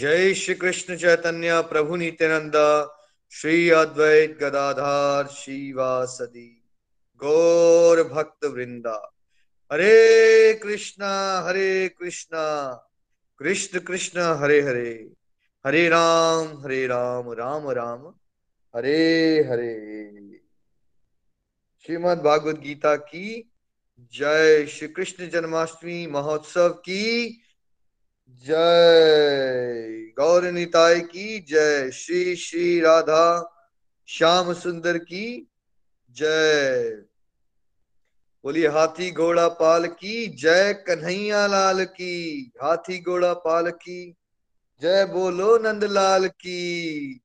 जय श्री कृष्ण चैतन्य प्रभु नित्यानंदा, श्री अद्वैत गदाधार शिवासदी गौर भक्त वृंदा। हरे कृष्णा हरे कृष्णा। कृष्ण कृष्ण, हरे हरे। हरे राम हरे राम राम राम। हरे हरे। श्रीमद भागवत गीता की जय श्री कृष्ण जन्माष्टमी महोत्सव की जय। गौर निताय की जय। श्री श्री राधा। श्याम सुंदर की जय। बोलिए, हाथी घोड़ा पाल की जय। कन्हैया लाल की, हाथी घोड़ा पाल की जय। बोलो नंदलाल की।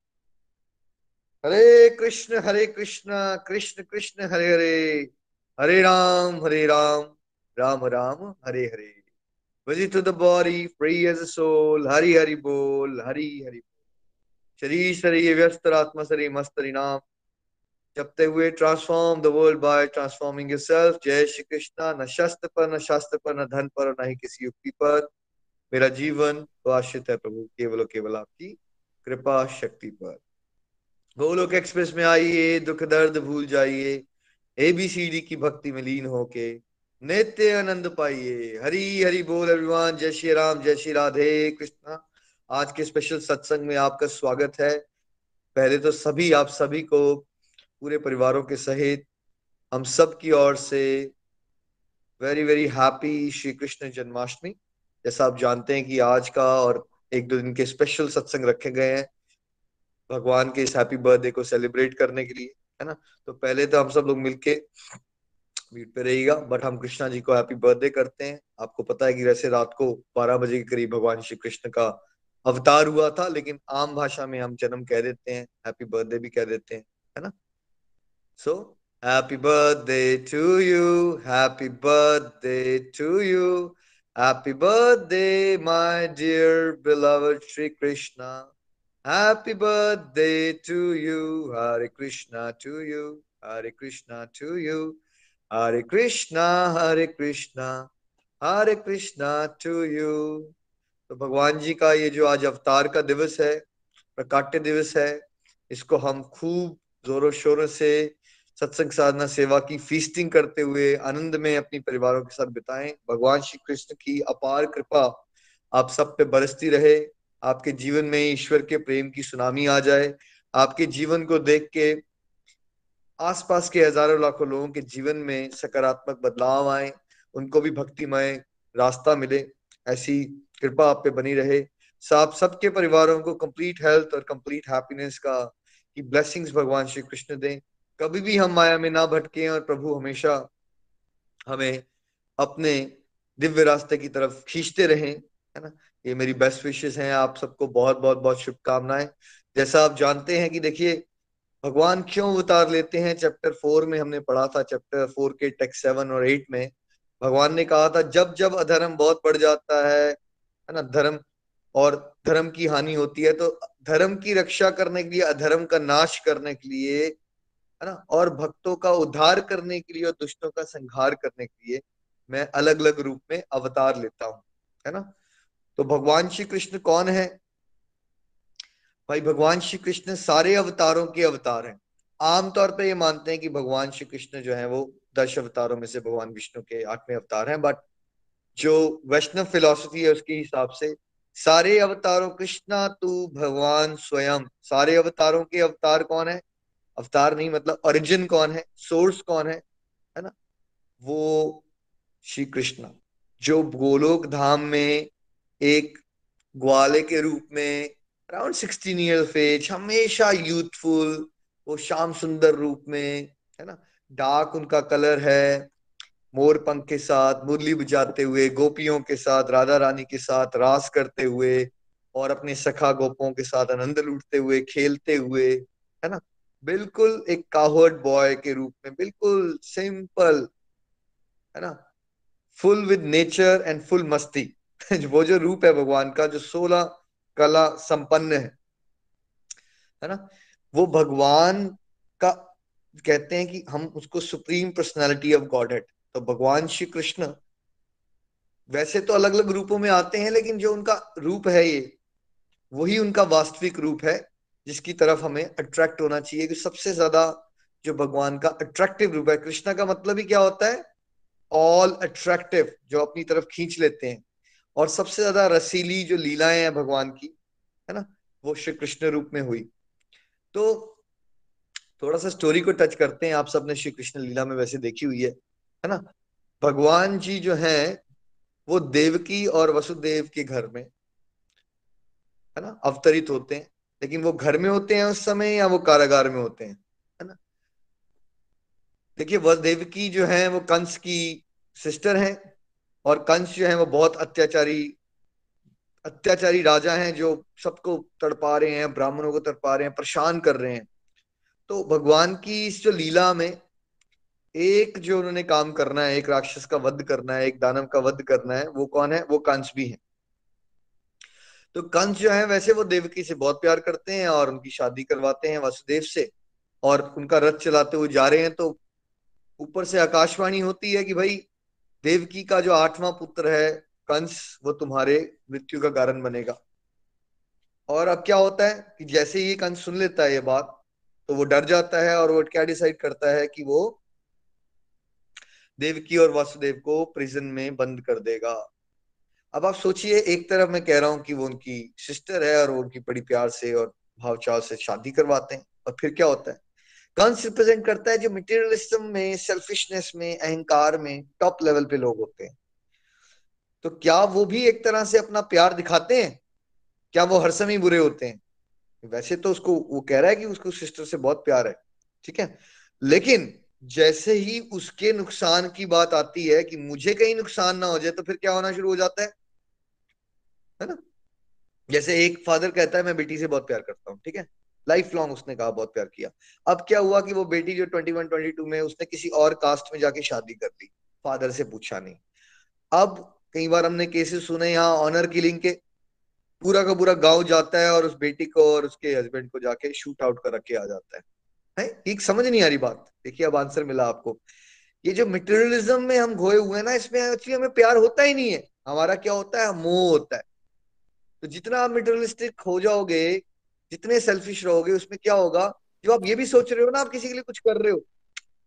हरे कृष्ण हरे कृष्ण कृष्ण कृष्ण, हरे हरे। हरे राम हरे राम। राम राम, हरे हरे। Visit to the body, free as a soul, Hari Hari Bol, Hari Hari शरीर शरीर व्यस्त आत्मा शरीर मस्तरी नाम जपते हुए transform the world by transforming yourself जय श्री कृष्णा न शस्त्र पर न शास्त्र पर न धन पर न ही किसी युक्ति पर मेरा जीवन तो आश्रित है प्रभु केवल और केवल आपकी कृपा शक्ति पर गोलोक एक्सप्रेस में आइए दुख दर्द भूल जाइए एबीसीडी की भक्ति में लीन होके नित्य आनंद पाइए। हरी हरी बोल एवरीवन जय श्री राम, जय श्री राधे कृष्णा। आज के स्पेशल सत्संग में आपका स्वागत है। पहले तो सभी, आप सभी को, पूरे परिवारों के सहित, हम सब की ओर से very very happy Shri Krishna Janmashtami. जैसा आप जानते हैं कि आज का और एक दो दिन के स्पेशल सत्संग रखे गए हैं। भगवान के इस हैप्पी बर्थडे को सेलिब्रेट करने के लिए, है ना? तो पहले तो हम सब लोग मिलके म्यूट पे रहेगा बट हम कृष्णा जी को हैप्पी बर्थडे करते हैं। आपको पता है कि वैसे रात को 12 बजे के करीब भगवान श्री कृष्ण का अवतार हुआ था, लेकिन आम भाषा में हम जन्म कह देते हैं हैप्पी बर्थडे भी कह देते हैं, है ना? So happy birthday to you happy birthday to you happy birthday my dear beloved Shri Krishna happy birthday to you Hare Krishna to you Hare Krishna to you Hare Krishna Hare Krishna Hare Krishna to you तो भगवान जी का ये जो आज अवतार का दिवस है, प्रकाट्य दिवस है, इसको हम खूब जोरों शोरों से सत्संग साधना सेवा की फीसटिंग करते हुए आनंद में अपनी परिवारों के साथ बिताएँ। भगवान श्री कृष्ण की अपार कृपा आप सब पे बरसती रहे, आपके जीवन में ईश्वर के प्रेम की सुनामी आ जाए, आपके जीवन को देख के आसपास के हज़ारों लाखों लोगों के जीवन में सकारात्मक बदलाव आए, उनको भी भक्तिमय रास्ता मिले। ऐसी कृपा आप पे बनी रहे। साफ़ सबके परिवारों को कंप्लीट हेल्थ और कंप्लीट हैप्पीनेस का की ब्लेसिंग्स भगवान श्री कृष्ण दें। कभी भी हम माया में ना भटके और प्रभु हमेशा हमें अपने दिव्य रास्ते की तरफ़ खींचते रहें, है ना? ये मेरी बेस्ट विशेष हैं। आप सबको बहुत बहुत बहुत शुभकामनाएँ। जैसा आप जानते हैं कि देखिए भगवान क्यों उतार लेते हैं? चैप्टर फोर में हमने पढ़ा था चैप्टर फोर के टेक्स सेवन और एट में। भगवान ने कहा था, जब जब अधर्म बहुत बढ़ जाता है है ना, धर्म और धर्म की हानि होती है तो धर्म की रक्षा करने के लिए, अधर्म का नाश करने के लिए, है ना, और भक्तों का उद्धार करने के लिए और दुष्टों का संहार करने के लिए मैं अलग अलग रूप में अवतार लेता हूँ, है ना। तो भगवान श्री कृष्ण कौन है? भाई, भगवान श्री कृष्ण सारे अवतारों के अवतार हैं। आमतौर पे ये मानते हैं कि भगवान श्री कृष्ण जो है, वो दश अवतारों में से भगवान विष्णु के आठवें अवतार हैं बट जो वैष्णव फिलोसफी है, उसके हिसाब से सारे अवतारों, कृष्णा, तू, भगवान, स्वयं, सारे अवतारों के अवतार कौन है? अवतार नहीं मतलब ओरिजिन कौन है? सोर्स कौन है? है ना? वो श्री कृष्ण। जो गोलोक धाम में एक ग्वाले के रूप में around sixteen year of age हमेशा यूथफुल वो श्याम सुंदर रूप में, है ना? डार्क उनका कलर है, मोर पंख के साथ, मुरली बजाते हुए, गोपियों के साथ, राधा रानी के साथ, रास करते हुए, और अपने सखा गोपों के साथ आनंद लूटते हुए, खेलते हुए, है ना? बिल्कुल एक कावर्ड बॉय के रूप में, बिल्कुल सिंपल है ना? Full with nature and full मस्ती। वो जो रूप है भगवान का, जो सोलह कला संपन्न है। है ना? वो भगवान का कहते हैं कि हम उसको supreme personality of God head तो भगवान श्री कृष्ण वैसे तो अलग अलग रूपों में आते हैं, लेकिन जो उनका रूप है ये, वही उनका वास्तविक रूप है, जिसकी तरफ़ हमें अट्रैक्ट होना चाहिए कि सबसे ज़्यादा जो भगवान का अट्रैक्टिव रूप है। कृष्णा का मतलब ही क्या होता है? ऑल अट्रैक्टिव जो अपनी तरफ़ खींच लेते हैं। और सबसे ज़्यादा रसीली जो लीलाएँ हैं भगवान की, है ना, वो श्री कृष्ण रूप में हुई। तो थोड़ा सा स्टोरी को टच करते हैं। आप सबने श्री कृष्ण लीला में वैसे देखी हुई है है ना? भगवान जी जो है, वो देवकी और वसुदेव के घर में, है ना, अवतरित होते हैं। लेकिन वो घर में होते हैं उस समय या वो कारागार में होते हैं, है ना? देखिए वह देवकी जो है, वो कंस की सिस्टर है। और कंस जो है वो बहुत अत्याचारी अत्याचारी राजा हैं जो सबको तड़पा रहे हैं, ब्राह्मणों को तड़पा रहे हैं, परेशान कर रहे हैं। तो भगवान की इस जो लीला में एक जो उन्होंने काम करना है, एक राक्षस का वध करना है, एक दानव का वध करना है, वो कौन है? वो कंस भी है। तो कंस जो है वैसे वो देवकी से बहुत प्यार करते हैं और उनकी शादी करवाते हैं वासुदेव से और उनका रथ चलाते हुए जा रहे हैं। तो ऊपर से आकाशवाणी होती है कि भाई देवकी का जो आठवां पुत्र है, कंस, वो तुम्हारे मृत्यु का कारण बनेगा। और अब क्या होता है कि जैसे ही कंस सुन लेता है ये बात तो वो डर जाता है और वो क्या डिसाइड करता है कि वो देवकी और वासुदेव को प्रिजन में बंद कर देगा। अब आप सोचिए, एक तरफ़ मैं कह रहा हूँ कि वो उनकी सिस्टर है और वो उनकी बड़ी प्यार से और भावचाव से शादी करवाते हैं, और फिर क्या होता है? कंस रिप्रेजेंट करता है जो मटेरियलिज्म में सेल्फिशनेस में, अहंकार में टॉप लेवल पे लोग होते हैं? तो क्या वो भी एक तरह से अपना प्यार दिखाते हैं? क्या वो हर समय बुरे होते हैं? वैसे तो उसको, वो कह रहा है कि उसको सिस्टर से बहुत प्यार है, ठीक है? लेकिन जैसे ही उसके नुकसान की बात आती है कि मुझे कहीं नुकसान ना हो जाए तो फिर क्या होना शुरू हो जाता है? है ना? जैसे एक फादर कहता है, मैं बेटी से बहुत प्यार करता हूँ ठीक है? लाइफ लॉन्ग उसने कहा, बहुत प्यार किया। अब क्या हुआ कि वो बेटी जो ट्वेंटी वन ट्वेंटी टू में उसने किसी और कास्ट में जाके शादी कर ली। फादर से पूछा नहीं। अब कई बार हमने केसेस सुने यहाँ ऑनर किलिंग के। पूरा का पूरा गाँव जाता है और उस बेटी को और उसके हस्बैंड को जाके शूट आउट कर के आ जाता है। है? एक समझ नहीं आ रही बात। देखिए, अब आंसर मिला आपको। ये जो मटेरियलिज्म में हम घोए हुए हैं ना, इसमें एक्चुअली हमें प्यार होता ही नहीं है। हमारा क्या होता है? मोह होता है। तो जितना आप मटेरियलिस्टिक हो जाओगे जितने सेल्फिश रहोगे, उसमें क्या होगा? जो आप ये भी सोच रहे हो ना, आप किसी के लिए कुछ कर रहे हो।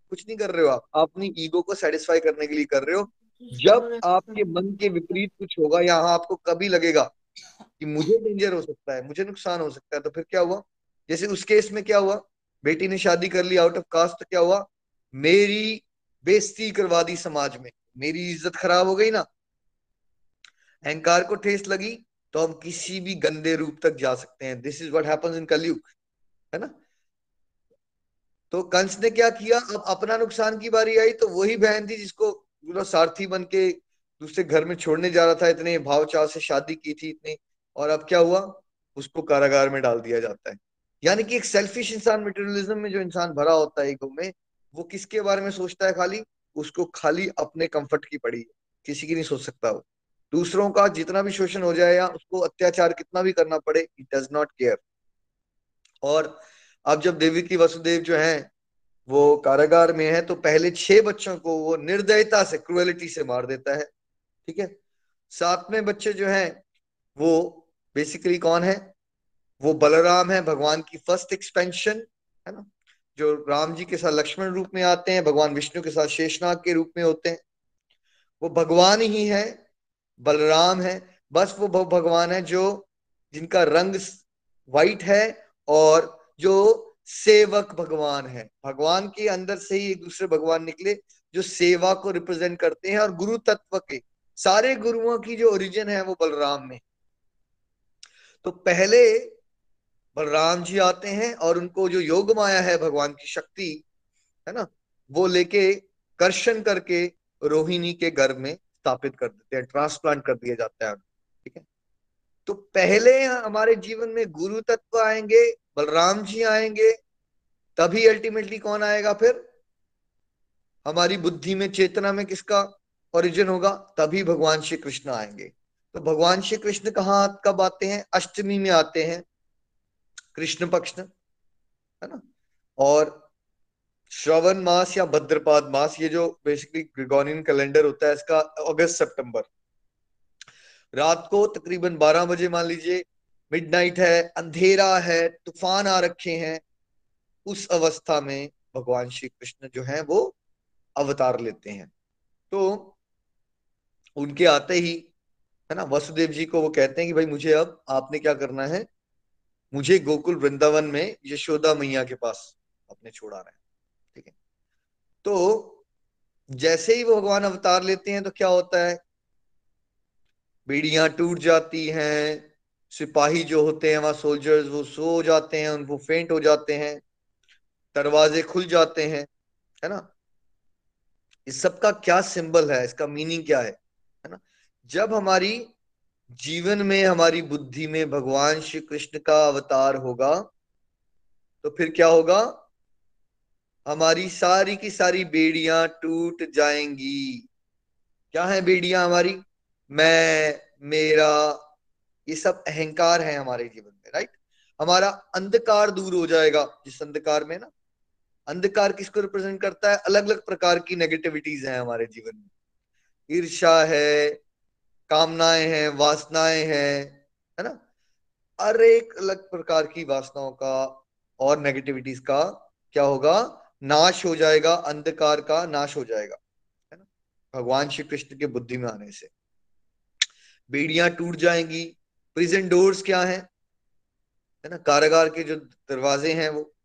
कुछ नहीं कर रहे हो आप। अपनी ईगो को सेटिस्फाई करने के लिए कर रहे हो। जब आपके मन के विपरीत कुछ होगा, या आपको कभी लगेगा कि मुझे डेंजर हो सकता है, मुझे नुकसान हो सकता है तो फिर क्या हुआ? जैसे उस केस में क्या हुआ? बेटी ने शादी कर ली आउट ऑफ़ कास्ट तो क्या हुआ? मेरी बेइज्जती करवा दी समाज में। मेरी इज़्ज़त खराब हो गई ना। अहंकार को ठेस लगी। तो हम किसी भी गंदे रूप तक जा सकते हैं। दिस इज़ हैपेंस इन कलयुग है ना? तो कंस ने क्या किया? अब अपना नुकसान की बारी आई तो वही बहन थी जिसको सारथी बन के दूसरे घर में छोड़ने जा रहा था। इतने भाव चाव से शादी की थी इतनी, और अब क्या हुआ? उसको कारागार में डाल दिया जाता है। यानी कि एक सेल्फिश इंसान मटेरियलिज्म में जो इंसान भरा होता है ईगो में, वो किसके बारे में सोचता है खाली? उसको खाली अपने कंफर्ट की पड़ी है। किसी की नहीं सोच सकता वो। दूसरों का जितना भी शोषण हो जाए या उसको अत्याचार कितना भी करना पड़े इट डज नॉट केयर और अब जब देवी की वसुदेव जो है, वो कारागार में है तो पहले छह बच्चों को वो निर्दयता से क्रुएलिटी से मार देता है, ठीक है? सातवें बच्चे जो है, वो बेसिकली कौन है? वो बलराम है, भगवान की फ़र्स्ट एक्सपेंशन है ना? जो राम जी के साथ लक्ष्मण रूप में आते हैं, भगवान विष्णु के साथ शेषनाग के रूप में होते हैं। वो भगवान ही है बलराम है। बस वो भगवान है जो, जिनका रंग वाइट है और जो सेवक भगवान है। भगवान के अंदर से ही एक दूसरे भगवान निकले जो सेवा को रिप्रेजेंट करते हैं और गुरु तत्व के, सारे गुरुओं की जो ओरिजिन है वो बलराम में। तो पहले बलराम जी आते हैं और उनको जो योग माया है भगवान की शक्ति, है ना, वो लेके, कर्षण करके रोहिणी के गर्भ में स्थापित कर देते हैं ट्रांसप्लांट कर दिया जाता है। ठीक है? तो पहले हमारे जीवन में गुरु तत्व आएँगे, बलराम जी आएँगे, तभी अल्टीमेटली कौन आएगा फिर? हमारी बुद्धि में, चेतना में किसका ओरिजिन होगा? तभी भगवान श्री कृष्ण आएँगे। तो भगवान श्री कृष्ण कहाँ, कब आते हैं? अष्टमी में आते हैं, कृष्ण पक्ष है ना? और श्रवण मास या भद्रपाद मास, ये जो बेसिकली ग्रिगोनियन कैलेंडर होता है, इसका अगस्त सितंबर रात को तकरीबन 12 बजे मान लीजिए मिडनाइट है, अंधेरा है, तूफ़ान आ रखे हैं, उस अवस्था में भगवान श्री कृष्ण जो है, वो अवतार लेते हैं। तो उनके आते ही, है ना, वसुदेव जी को वो कहते हैं कि भाई मुझे अब, आपने क्या करना है? मुझे गोकुल वृंदावन में यशोदा मैया के पास अपने छोड़ा रहे तो जैसे ही वो भगवान अवतार लेते हैं तो क्या होता है? बेड़ियाँ टूट जाती हैं, सिपाही जो होते हैं, वहाँ सोल्जर्स वो सो जाते हैं, उनको फेंट हो जाते हैं, दरवाजे खुल जाते हैं, है ना? इस सब का क्या सिंबल है? इसका मीनिंग क्या है? है ना? जब हमारी जीवन में, हमारी बुद्धि में भगवान श्री कृष्ण का अवतार होगा तो फिर क्या होगा? हमारी सारी की सारी बेड़ियाँ टूट जाएँगी। क्या है बेड़ियाँ हमारी? मैं, मेरा, ये सब अहंकार है हमारे जीवन में राइट हमारा अंधकार दूर हो जाएगा, जिस अंधकार में ना, अंधकार किसको रिप्रेजेंट करता है? अलग अलग प्रकार की नेगेटिविटीज हैं हमारे जीवन में। ईर्षा है, कामनाएँ हैं, वासनाएँ हैं, है ना? हर एक अलग प्रकार की वासनाओं का और नेगेटिविटीज का क्या होगा? नाश हो जाएगा, अंधकार का नाश हो जाएगा, है ना? भगवान श्री कृष्ण के बुद्धि में आने से। बेड़ियाँ टूट जाएँगी प्रिजन डोर्स क्या है? है ना? कारागार के जो दरवाजे हैं वो।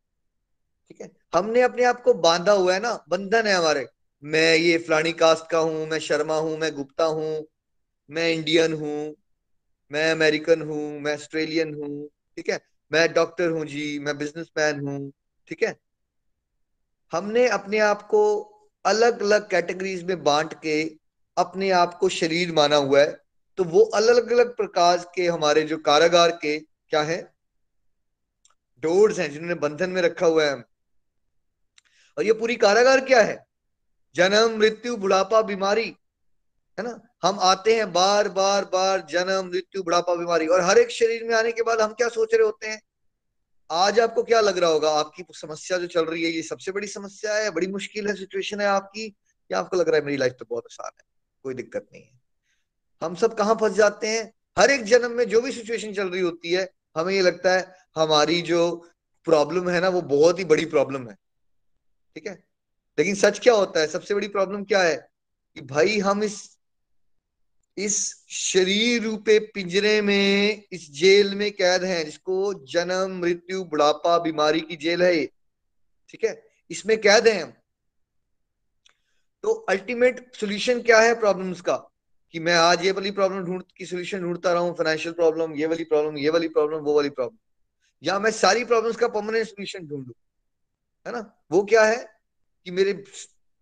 ठीक है? हमने अपने आप को बांधा हुआ है ना? बंधन है हमारे। मैं ये फलानी कास्ट का हूँ, मैं शर्मा हूँ, मैं गुप्ता हूँ, मैं इंडियन हूँ, मैं अमेरिकन हूँ, मैं ऑस्ट्रेलियन हूँ, ठीक है? मैं डॉक्टर हूँ जी, मैं बिजनेसमैन हूँ, ठीक है? हमने अपने आप को अलग अलग कैटेगरीज में बांट के अपने आप को शरीर माना हुआ है तो वो अलग अलग प्रकार के हमारे जो कारागार के क्या है? डोर्स हैं, जिन्होंने बंधन में रखा हुआ है और ये पूरी कारागार क्या है? जन्म, मृत्यु, बुढ़ापा, बीमारी, है ना? हम आते हैं बार बार बार जन्म, मृत्यु, बुढ़ापा, बीमारी। और हर एक शरीर में आने के बाद हम क्या सोच रहे होते हैं? आज आपको क्या लग रहा होगा? आपकी समस्या जो चल रही है, ये सबसे बड़ी समस्या है बड़ी मुश्किल है सिचुएशन है आपकी? या आपको लग रहा है मेरी लाइफ तो बहुत आसान है, कोई दिक्कत नहीं है। हम सब कहाँ फंस जाते हैं? हर एक जन्म में जो भी सिचुएशन चल रही होती है, हमें ये लगता है हमारी जो प्रॉब्लम है ना, वो बहुत ही बड़ी प्रॉब्लम है। ठीक है? लेकिन सच क्या होता है? सबसे बड़ी प्रॉब्लम क्या है? कि भाई हम इस इस शरीर रूपे पिंजरे में, इस जेल में कैद है, जिसको जन्म, मृत्यु, बुढ़ापा, बीमारी की जेल है ठीक है? इसमें कैद हैं हम। तो अल्टीमेट सोल्यूशन क्या है प्रॉब्लम्स का? कि मैं आज ये वाली प्रॉब्लम ढूंढ, की सोल्यूशन ढूंढता रहा हूँ फाइनेंशियल प्रॉब्लम ये वाली प्रॉब्लम ये वाली प्रॉब्लम वो वाली प्रॉब्लम या मैं सारी प्रॉब्लम्स का परमानेंट सोल्यूशन ढूंढू। है ना? वो क्या है? कि मेरे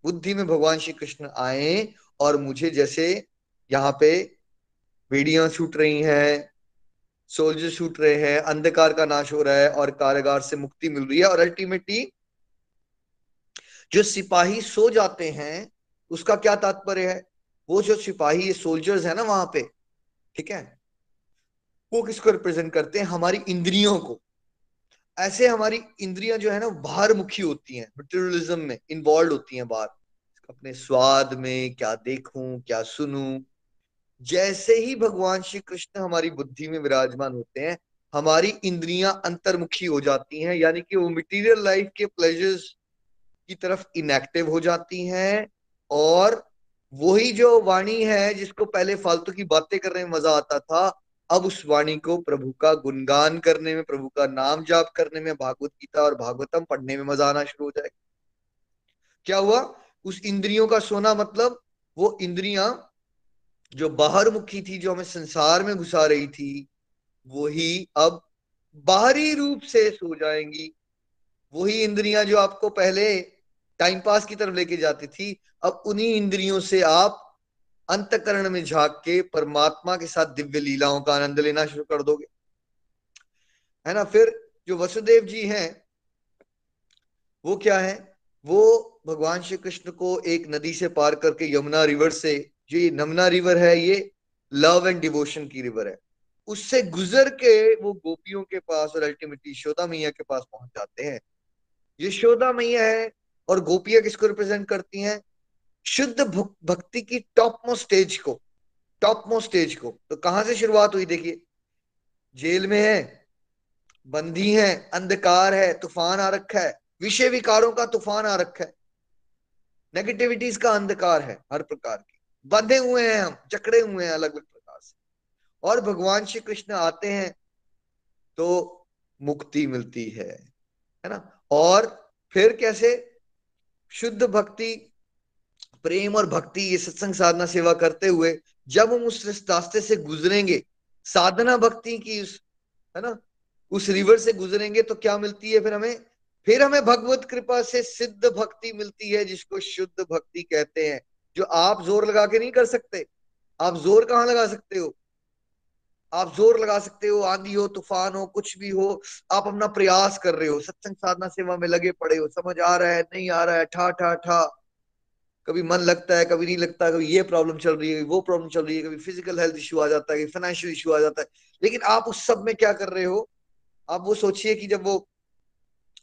बुद्धि में भगवान श्री कृष्ण आए और मुझे जैसे यहाँ पे बेड़ियाँ छूट रही हैं सोल्जर छूट रहे हैं, अंधकार का नाश हो रहा है और कारागार से मुक्ति मिल रही है और अल्टीमेटली जो सिपाही सो जाते हैं, उसका क्या तात्पर्य है? वो जो सिपाही सोल्जर्स है ना वहाँ पे, ठीक है? वो किसको रिप्रेजेंट करते हैं? हमारी इंद्रियों को। ऐसे हमारी इंद्रियाँ जो है ना बाहर मुखी होती हैं मटेरियलिज्म में इन्वॉल्व होती हैं बाहर। अपने स्वाद में, क्या देखूँ, क्या सुनूं जैसे ही भगवान श्री कृष्ण हमारी बुद्धि में विराजमान होते हैं, हमारी इंद्रियाँ अंतर्मुखी हो जाती हैं, यानी कि वो मटेरियल लाइफ के प्लेजर्स की तरफ़ इनएक्टिव हो जाती हैं, और वही जो वाणी है जिसको पहले फालतू की बातें करने में मज़ा आता था, अब उस वाणी को प्रभु का गुणगान करने में, प्रभु का नाम जाप करने में, भागवत गीता और भागवतम पढ़ने में मज़ा आना शुरू हो जाएगा। क्या हुआ? उस इंद्रियों का सोना मतलब वो इंद्रियाँ जो बाहर मुखी थी, जो हमें संसार में घुसा रही थी, वही अब बाहरी रूप से सो जाएँगी। वही इंद्रियाँ जो आपको पहले टाइम पास की तरफ़ लेके जाती थी, अब उन्हीं इंद्रियों से आप अंतकरण में झाँक के परमात्मा के साथ दिव्य लीलाओं का आनंद लेना शुरू कर दोगे। है ना? फिर जो वसुदेव जी हैं, वो क्या है? वो भगवान श्री कृष्ण को एक नदी से पार करके यमुना रिवर से जो ये नमना रिवर है, ये लव एंड डिवोशन की रिवर है। उससे गुजर के वो गोपियों के पास और अल्टीमेटली यशोदा मैया के पास पहुँच जाते हैं। यशोदा मैया है और गोपियाँ किसको रिप्रेजेंट करती हैं? शुद्ध भक्ति की टॉप मोस्ट स्टेज को टॉप मोस्ट स्टेज को। तो कहाँ से शुरुआत हुई देखिए? जेल में है, बंदी है, अंधकार है, तूफ़ान आ रखा है, विषय विकारों का तूफ़ान आ रखा है। नेगेटिविटीज का अंधकार है, हर प्रकार की। बंधे हुए हैं हम, जकड़े हुए हैं अलग अलग प्रकार से। और भगवान श्री कृष्ण आते हैं तो मुक्ति मिलती है है ना? और फिर कैसे? शुद्ध भक्ति, प्रेम और भक्ति, ये सत्संग साधना सेवा करते हुए जब हम उस रास्ते से गुजरेंगे, साधना भक्ति की उस, है ना? उस रिवर से गुजरेंगे तो क्या मिलती है फिर हमें? फिर हमें भगवत कृपा से सिद्ध भक्ति मिलती है, जिसको शुद्ध भक्ति कहते हैं। जो आप ज़ोर लगा के नहीं कर सकते। आप ज़ोर कहाँ लगा सकते हो? आप ज़ोर लगा सकते हो, आंधी हो, तूफ़ान हो, कुछ भी हो, आप अपना प्रयास कर रहे हो, सत्संग साधना सेवा में लगे पड़े हो, समझ आ रहा है, नहीं आ रहा है, ठा ठा ठा। कभी मन लगता है, कभी नहीं लगता, कभी ये प्रॉब्लम चल रही है वो प्रॉब्लम चल रही है, कभी फ़िज़िकल हेल्थ इशू आ जाता है, कभी फाइनेंशियल इशू आ जाता है। लेकिन आप उस सब में क्या कर रहे हो? आप वो सोचिए कि जब वो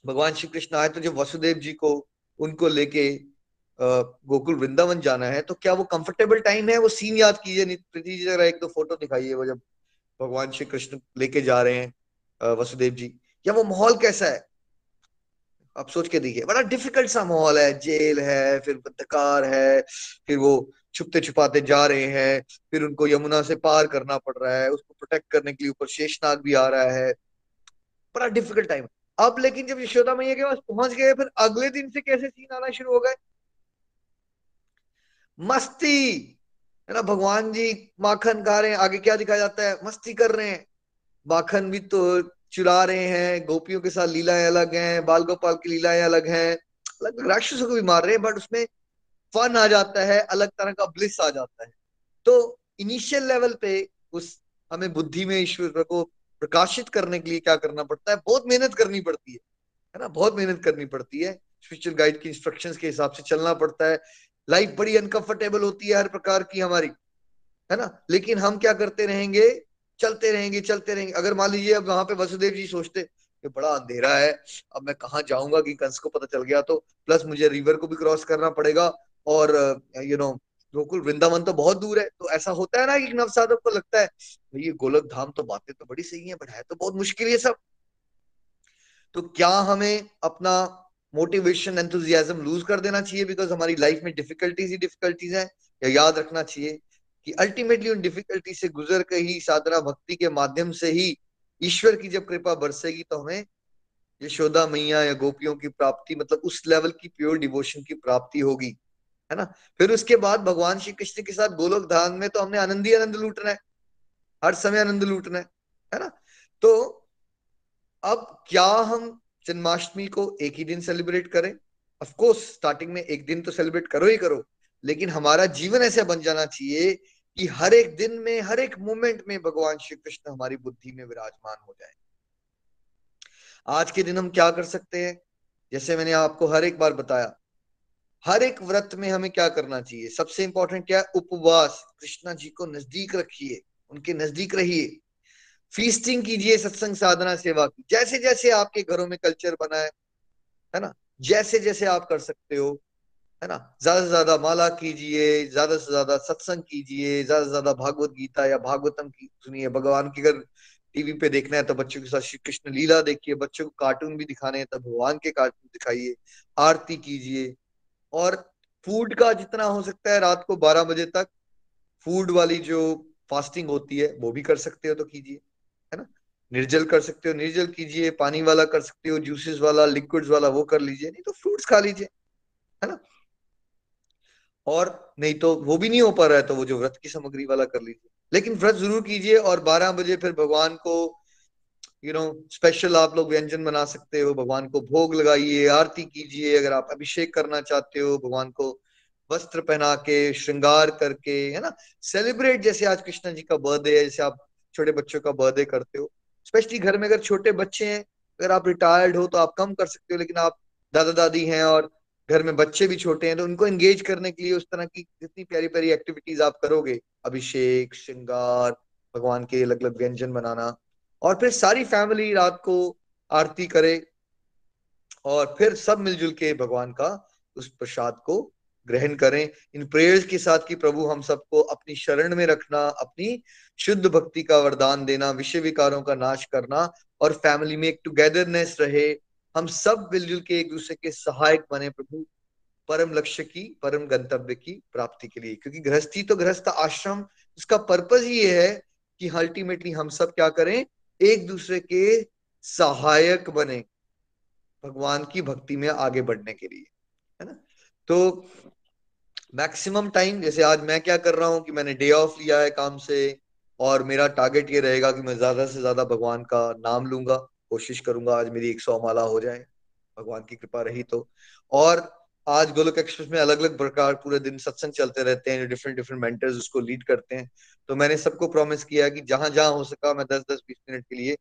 भगवान श्री कृष्ण आए तो जब वसुदेव जी को, उनको लेके गोकुल वृंदावन जाना है तो क्या वो कंफर्टेबल टाइम है? वो सीन याद कीजिए प्रीति जी, जरा एक दो फ़ोटो दिखाइए वो जब भगवान श्री कृष्ण लेके जा रहे हैं वसुदेव जी। या वो माहौल कैसा है? आप सोच के देखिए। बड़ा डिफ़िकल्ट सा माहौल है। जेल है, फिर बंधकार है, फिर वो छुपते छुपाते जा रहे हैं, फिर उनको यमुना से पार करना पड़ रहा है, उसको प्रोटेक्ट करने के लिए ऊपर शेषनाग भी आ रहा है। बड़ा डिफ़िकल्ट टाइम अब लेकिन जब यशोदा मैया के पास पहुँच गए, फिर अगले दिन से कैसे सीन आना शुरू हो गए? मस्ती, है ना? भगवान जी माखन खा रहे हैं, आगे क्या दिखाया जाता है? मस्ती कर रहे हैं। माखन भी तो चुरा रहे हैं, गोपियों के साथ लीलाएँ अलग हैं, बाल गोपाल की लीलाएँ अलग हैं। अलग राक्षसों को भी मार रहे हैं बट उसमें फन आ जाता है, अलग तरह का ब्लिस आ जाता है। तो इनिशियल लेवल पे उस हमें बुद्धि में, ईश्वर को प्रकाशित करने के लिए क्या करना पड़ता है? बहुत मेहनत करनी पड़ती है है ना? बहुत मेहनत करनी पड़ती है। स्पिरिचुअल गाइड की इंस्ट्रक्शंस के हिसाब से चलना पड़ता है। लाइफ बड़ी अनकंफर्टेबल होती है हर प्रकार की हमारी, है ना? लेकिन हम क्या करते रहेंगे? चलते रहेंगे चलते रहेंगे। अगर मान लीजिए अब वहाँ पे वसुदेव जी सोचते, ये बड़ा अंधेरा है, अब मैं कहा जाऊँगा कि कंस को पता चल गया तो? प्लस मुझे रिवर को भी क्रॉस करना पड़ेगा और यू नो गोकुल वृंदावन तो बहुत दूर है तो ऐसा होता है ना कि नवसाधक को लगता है ये गोलक धाम तो बातें तो बड़ी सही है बट है तो बहुत मुश्किल है सब। तो क्या हमें अपना मोटिवेशन एंथुजियाजम लूज कर देना चाहिए बिकॉज़ हमारी लाइफ में डिफिकल्टीज ही डिफिकल्टीज हैं, या याद रखना चाहिए कि अल्टीमेटली उन डिफिकल्टी से गुजर कर ही साधना भक्ति के माध्यम से ही ईश्वर की जब कृपा बरसेगी तो हमें यशोदा मैया या गोपियों की प्राप्ति मतलब उस लेवल की प्योर डिवोशन की प्राप्ति होगी, है ना? फिर उसके बाद भगवान श्री कृष्ण के साथ गोलोक धाम में तो हमने आनंद ही आनंद लूटना है, हर समय आनंद लूटना है है ना? तो अब क्या हम जन्माष्टमी को एक ही दिन सेलिब्रेट करें। ऑफ़ कोर्स स्टार्टिंग में एक दिन तो सेलिब्रेट करो ही करो, लेकिन हमारा जीवन ऐसा बन जाना चाहिए कि हर एक दिन में, हर एक मोमेंट में भगवान श्री कृष्ण हमारी बुद्धि में विराजमान हो जाए। आज के दिन हम क्या कर सकते हैं? जैसे मैंने आपको हर एक बार बताया, हर एक व्रत में हमें क्या करना चाहिए? सबसे इंपॉर्टेंट क्या? है उपवास। कृष्णा जी को नज़दीक रखिए, उनके नज़दीक रहिए। फीस्टिंग कीजिए, सत्संग साधना, सेवा की। जैसे जैसे आपके घरों में कल्चर बना है है ना? जैसे जैसे आप कर सकते हो, है ना? ज़्यादा से ज़्यादा माला कीजिए, ज़्यादा से ज़्यादा सत्संग कीजिए, ज़्यादा से ज़्यादा भागवत गीता या भागवतम की सुनिए। भगवान की अगर टीवी पे देखना है तो बच्चों के साथ श्री कृष्ण लीला देखिए, बच्चों को कार्टून भी दिखाने हैं तो भगवान के कार्टून दिखाइए, आरती कीजिए। और फ़ूड का जितना हो सकता है रात को बारह बजे तक फ़ूड वाली जो फास्टिंग होती है, वो भी कर सकते हो तो कीजिए। निर्जल कर सकते हो, निर्जल कीजिए, पानी वाला कर सकते हो जूसेस वाला लिक्विड्स वाला, वो कर लीजिए, नहीं तो फ्रूट्स खा लीजिए, है ना? और नहीं तो वो भी नहीं हो पा रहा है तो वो जो व्रत की सामग्री वाला कर लीजिए। लेकिन व्रत ज़रूर कीजिए और 12 बजे फिर भगवान को यू नो स्पेशल आप लोग व्यंजन बना सकते हो, भगवान को भोग लगाइए, आरती कीजिए, अगर आप अभिषेक करना चाहते हो, भगवान को वस्त्र पहना के, श्रृंगार करके, है ना? सेलिब्रेट जैसे आज कृष्ण जी का बर्थडे है, जैसे आप छोटे बच्चों का बर्थडे करते हो स्पेशली घर में अगर छोटे बच्चे हैं, अगर आप रिटायर्ड हो तो आप कम कर सकते हो, लेकिन आप दादा दादी हैं और घर में बच्चे भी छोटे हैं तो उनको एंगेज करने के लिए उस तरह की जितनी प्यारी प्यारी एक्टिविटीज़ आप करोगे, अभिषेक, श्रृंगार, भगवान के अलग अलग व्यंजन बनाना, और फिर सारी फैमिली रात को आरती करे, और फिर सब मिलजुल के भगवान का उस प्रसाद को ग्रहण करें। इन प्रेयर्स के साथ कि प्रभु हम सबको अपनी शरण में रखना, अपनी शुद्ध भक्ति का वरदान देना विषय विकारों का नाश करना और फैमिली में एक टुगेदरनेस रहे। हम सब मिलजुल के एक दूसरे के सहायक बने प्रभु। परम लक्ष्य की, परम गंतव्य की प्राप्ति के लिए। क्योंकि गृहस्थी तो गृहस्थ आश्रम इसका पर्पज ये है कि अल्टीमेटली हम सब क्या करें? एक दूसरे के सहायक बने। भगवान की भक्ति में आगे बढ़ने के लिए। है ना? तो मैक्सिमम टाइम जैसे आज मैं क्या कर रहा हूँ कि मैंने डे ऑफ़ लिया है काम से, और मेरा टारगेट ये रहेगा कि मैं ज़्यादा से ज़्यादा भगवान का नाम लूँगा, कोशिश करूँगा आज मेरी एक सौ माला हो जाए, भगवान की कृपा रही तो। और आज गोलोक एक्सप्रेस में अलग अलग प्रकार पूरे दिन सत्संग चलते रहते हैं डिफरेंट डिफरेंट मेंटर्स उसको लीड करते हैं। तो मैंने सबको प्रॉमिस किया कि जहाँ जहाँ हो सका मैं दस दस बीस मिनट के लिए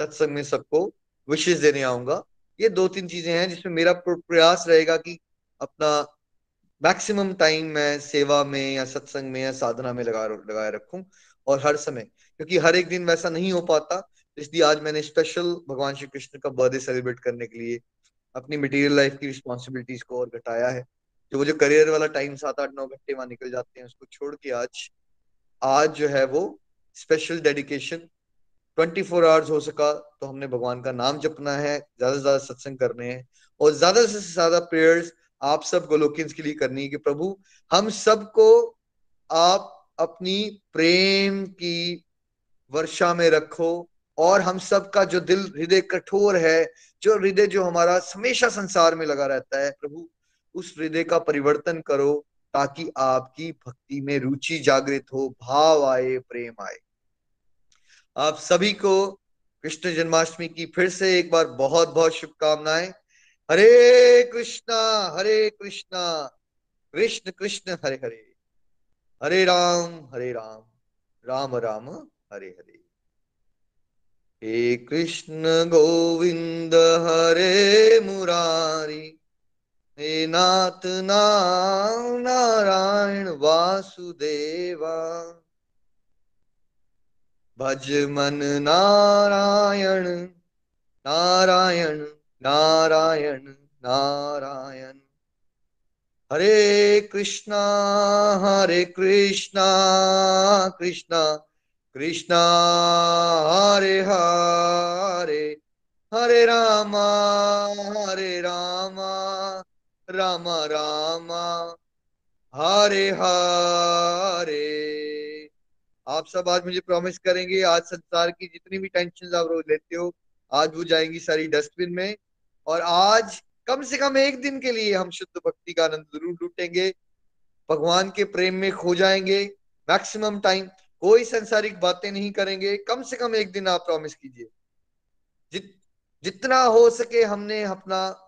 सत्संग में सबको विशेष देने आऊँगा। ये दो तीन चीज़ें हैं जिसमें मेरा प्रयास रहेगा कि अपना मैक्सिमम टाइम मैं सेवा में या सत्संग में या साधना में लगा लगाए रखूँ और हर समय, क्योंकि हर एक दिन वैसा नहीं हो पाता। इसलिए आज मैंने स्पेशल भगवान श्री कृष्ण का बर्थडे सेलिब्रेट करने के लिए अपनी मटेरियल लाइफ की रिस्पॉन्सिबिलिटीज को और घटाया है। जो वो जो करियर वाला टाइम सात, आठ, नौ घंटे वहाँ निकल जाते हैं, उसको छोड़ के आज आज जो है वो special dedication twenty four hours हो सका तो हमने भगवान का नाम जपना है, ज़्यादा से ज़्यादा सत्संग करने हैं और ज़्यादा से ज़्यादा प्रेयर्स आप सब गोलोकिंस के लिए करनी है कि प्रभु, हम सबको आप अपनी प्रेम की वर्षा में रखो और हम सबका जो दिल, हृदय कठोर है, जो हृदय जो हमारा हमेशा संसार में लगा रहता है, प्रभु, उस हृदय का परिवर्तन करो ताकि आपकी भक्ति में रुचि जागृत हो, भाव आए, प्रेम आए। आप सभी को कृष्ण जन्माष्टमी की फिर से एक बार बहुत बहुत शुभकामनाएँ। हरे कृष्णा हरे कृष्णा, कृष्ण कृष्ण हरे हरे। हरे राम हरे राम राम राम, हरे हरे। हे कृष्ण गोविंद हरे मुरारी, हे नाथ नारायण वासुदेवा। भज मन नारायण नारायण नारायण नारायण। हरे कृष्णा हरे कृष्णा कृष्णा कृष्णा, हरे हरे। हरे रामा हरे रामा, राम रामा। हरे हरे। आप सब आज मुझे प्रॉमिस करेंगे, आज संसार की जितनी भी टेंशन आप रोज लेते हो, आज वो जाएँगी सारी डस्टबिन में। और आज कम से कम एक दिन के लिए हम शुद्ध भक्ति का आनंद ज़रूर लूटेंगे। भगवान के प्रेम में खो जाएँगे। मैक्सिमम टाइम कोई संसारिक बातें नहीं करेंगे। कम से कम एक दिन आप प्रॉमिस कीजिए। जित, जितना हो सके हमने अपना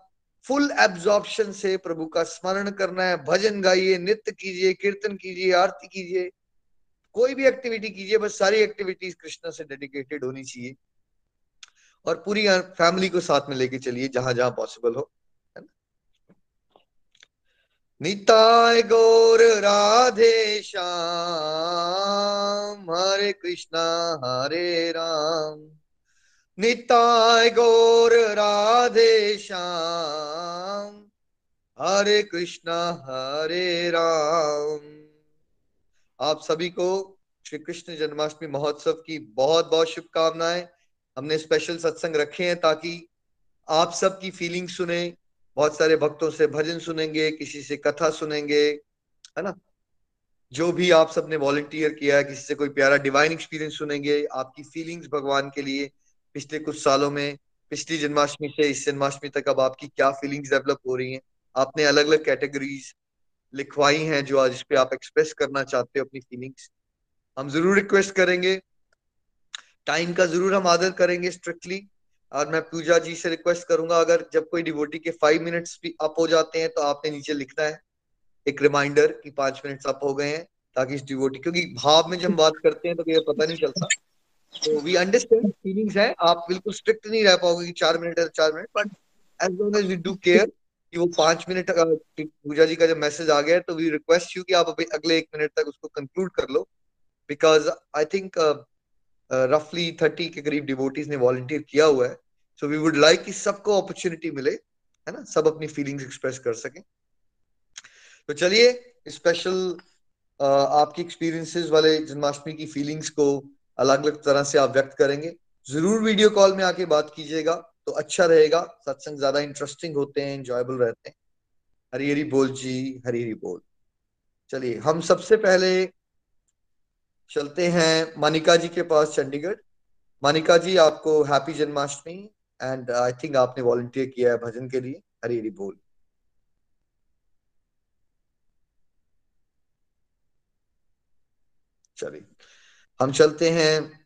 फुल एब्जॉर्प्शन से प्रभु का स्मरण करना है। भजन गाइए, नृत्य कीजिए, कीर्तन कीजिए, आरती कीजिए। कोई भी एक्टिविटी कीजिए, बस सारी एक्टिविटीज़ कृष्ण से डेडिकेटेड होनी चाहिए। और पूरी फैमिली को साथ में लेके चलिए, जहाँ जहाँ पॉसिबल हो निताय गौर, राधे श्याम, हरे कृष्णा, हरे राम। निताय गौर, राधे श्याम, हरे कृष्णा, हरे राम। आप सभी को श्री कृष्ण जन्माष्टमी महोत्सव की बहुत बहुत शुभकामनाएँ। हमने स्पेशल सत्संग रखे हैं ताकि आप सबकी फीलिंग सुने, बहुत सारे भक्तों से भजन सुनेंगे, किसी से कथा सुनेंगे, है ना? जो भी आप सबने वॉलंटियर किया है, किसी से कोई प्यारा डिवाइन एक्सपीरियंस सुनेंगे, आपकी फीलिंग्स भगवान के लिए पिछले कुछ सालों में, पिछली जन्माष्टमी से इस जन्माष्टमी तक अब आपकी क्या फीलिंग्स डेवलप हो रही हैं, आपने अलग अलग कैटेगरीज लिखवाई हैं जो आज इस पे आप एक्सप्रेस करना चाहते हो अपनी फीलिंग्स हम ज़रूर रिक्वेस्ट करेंगे। टाइम का ज़रूर हम आदर करेंगे स्ट्रिक्टली और मैं पूजा जी से रिक्वेस्ट करूँगा, अगर जब कोई डिवोटी के फाइव मिनट्स भी अप हो जाते हैं तो आपने नीचे लिखना है। एक रिमाइंडर कि पाँच मिनट्स अप हो गए हैं, ताकि इस डिवोटी क्योंकि भाव में जब बात करते हैं तो ये पता नहीं चलता। तो वी अंडरस्टैंड फीलिंग्स है, आप बिल्कुल स्ट्रिक्ट नहीं रह पाओगे कि चार मिनट है चार minute but as long as we do care कि वो पाँच मिनट पूजा जी का जब मैसेज आ गया तो वी रिक्वेस्ट यू कि आप अभी अगले एक मिनट तक उसको कंक्लूड कर लो। बिकॉज़ आई थिंक रफली थर्टी के करीब डिवोटीज ने वॉलंटियर किया हुआ है। सो वी वुड लाइक कि सबको अपॉर्चुनिटी मिले, है ना? सब अपनी फीलिंग्स एक्सप्रेस कर सकें। तो चलिए स्पेशल आपकी एक्सपीरियंसेस वाले जन्माष्टमी की फीलिंग्स को अलग अलग तरह से आप व्यक्त करेंगे। ज़रूर वीडियो कॉल में आके बात कीजिएगा तो अच्छा रहेगा। सत्संग ज़्यादा इंटरेस्टिंग होते हैं इंजॉयबल रहते हैं। हरी हरी बोल जी, हरी हरी बोल। चलिए, हम सबसे पहले चलते हैं मानिका जी के पास, चंडीगढ़। मानिका जी, आपको happy Janmashtami and I think आपने वॉलंटियर किया है भजन के लिए। हरी हरी बोल। चलिए, हम चलते हैं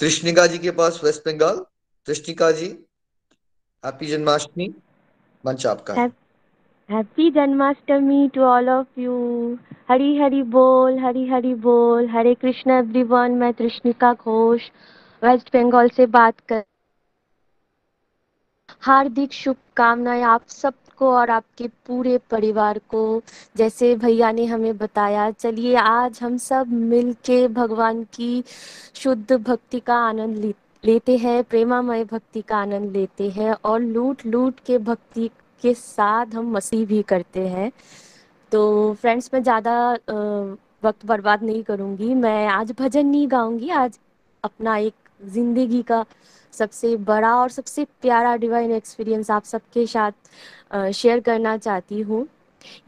कृष्णिका जी के पास वेस्ट बंगाल कृष्णिका जी हैप्पी जन्माष्टमी मंच आपका। Happy Janmashtami to all of you Hari Hari बोल हरी हरी बोल हरे कृष्ण एवरीवन मैं कृष्णिका घोष वेस्ट बंगाल से बात कर हार्दिक शुभकामनाएँ आप सबको और आपके पूरे परिवार को। जैसे भैया ने हमें बताया, चलिए आज हम सब मिल के भगवान की शुद्ध भक्ति का आनंद लेते हैं, प्रेमामय भक्ति का आनंद लेते हैं और लूट लूट के भक्ति के साथ हम मसीह भी करते हैं। तो फ्रेंड्स मैं ज़्यादा वक्त बर्बाद नहीं करूँगी। मैं आज भजन नहीं गाऊँगी, आज अपना एक ज़िंदगी का सबसे बड़ा और सबसे प्यारा डिवाइन एक्सपीरियंस आप सबके साथ शेयर करना चाहती हूँ।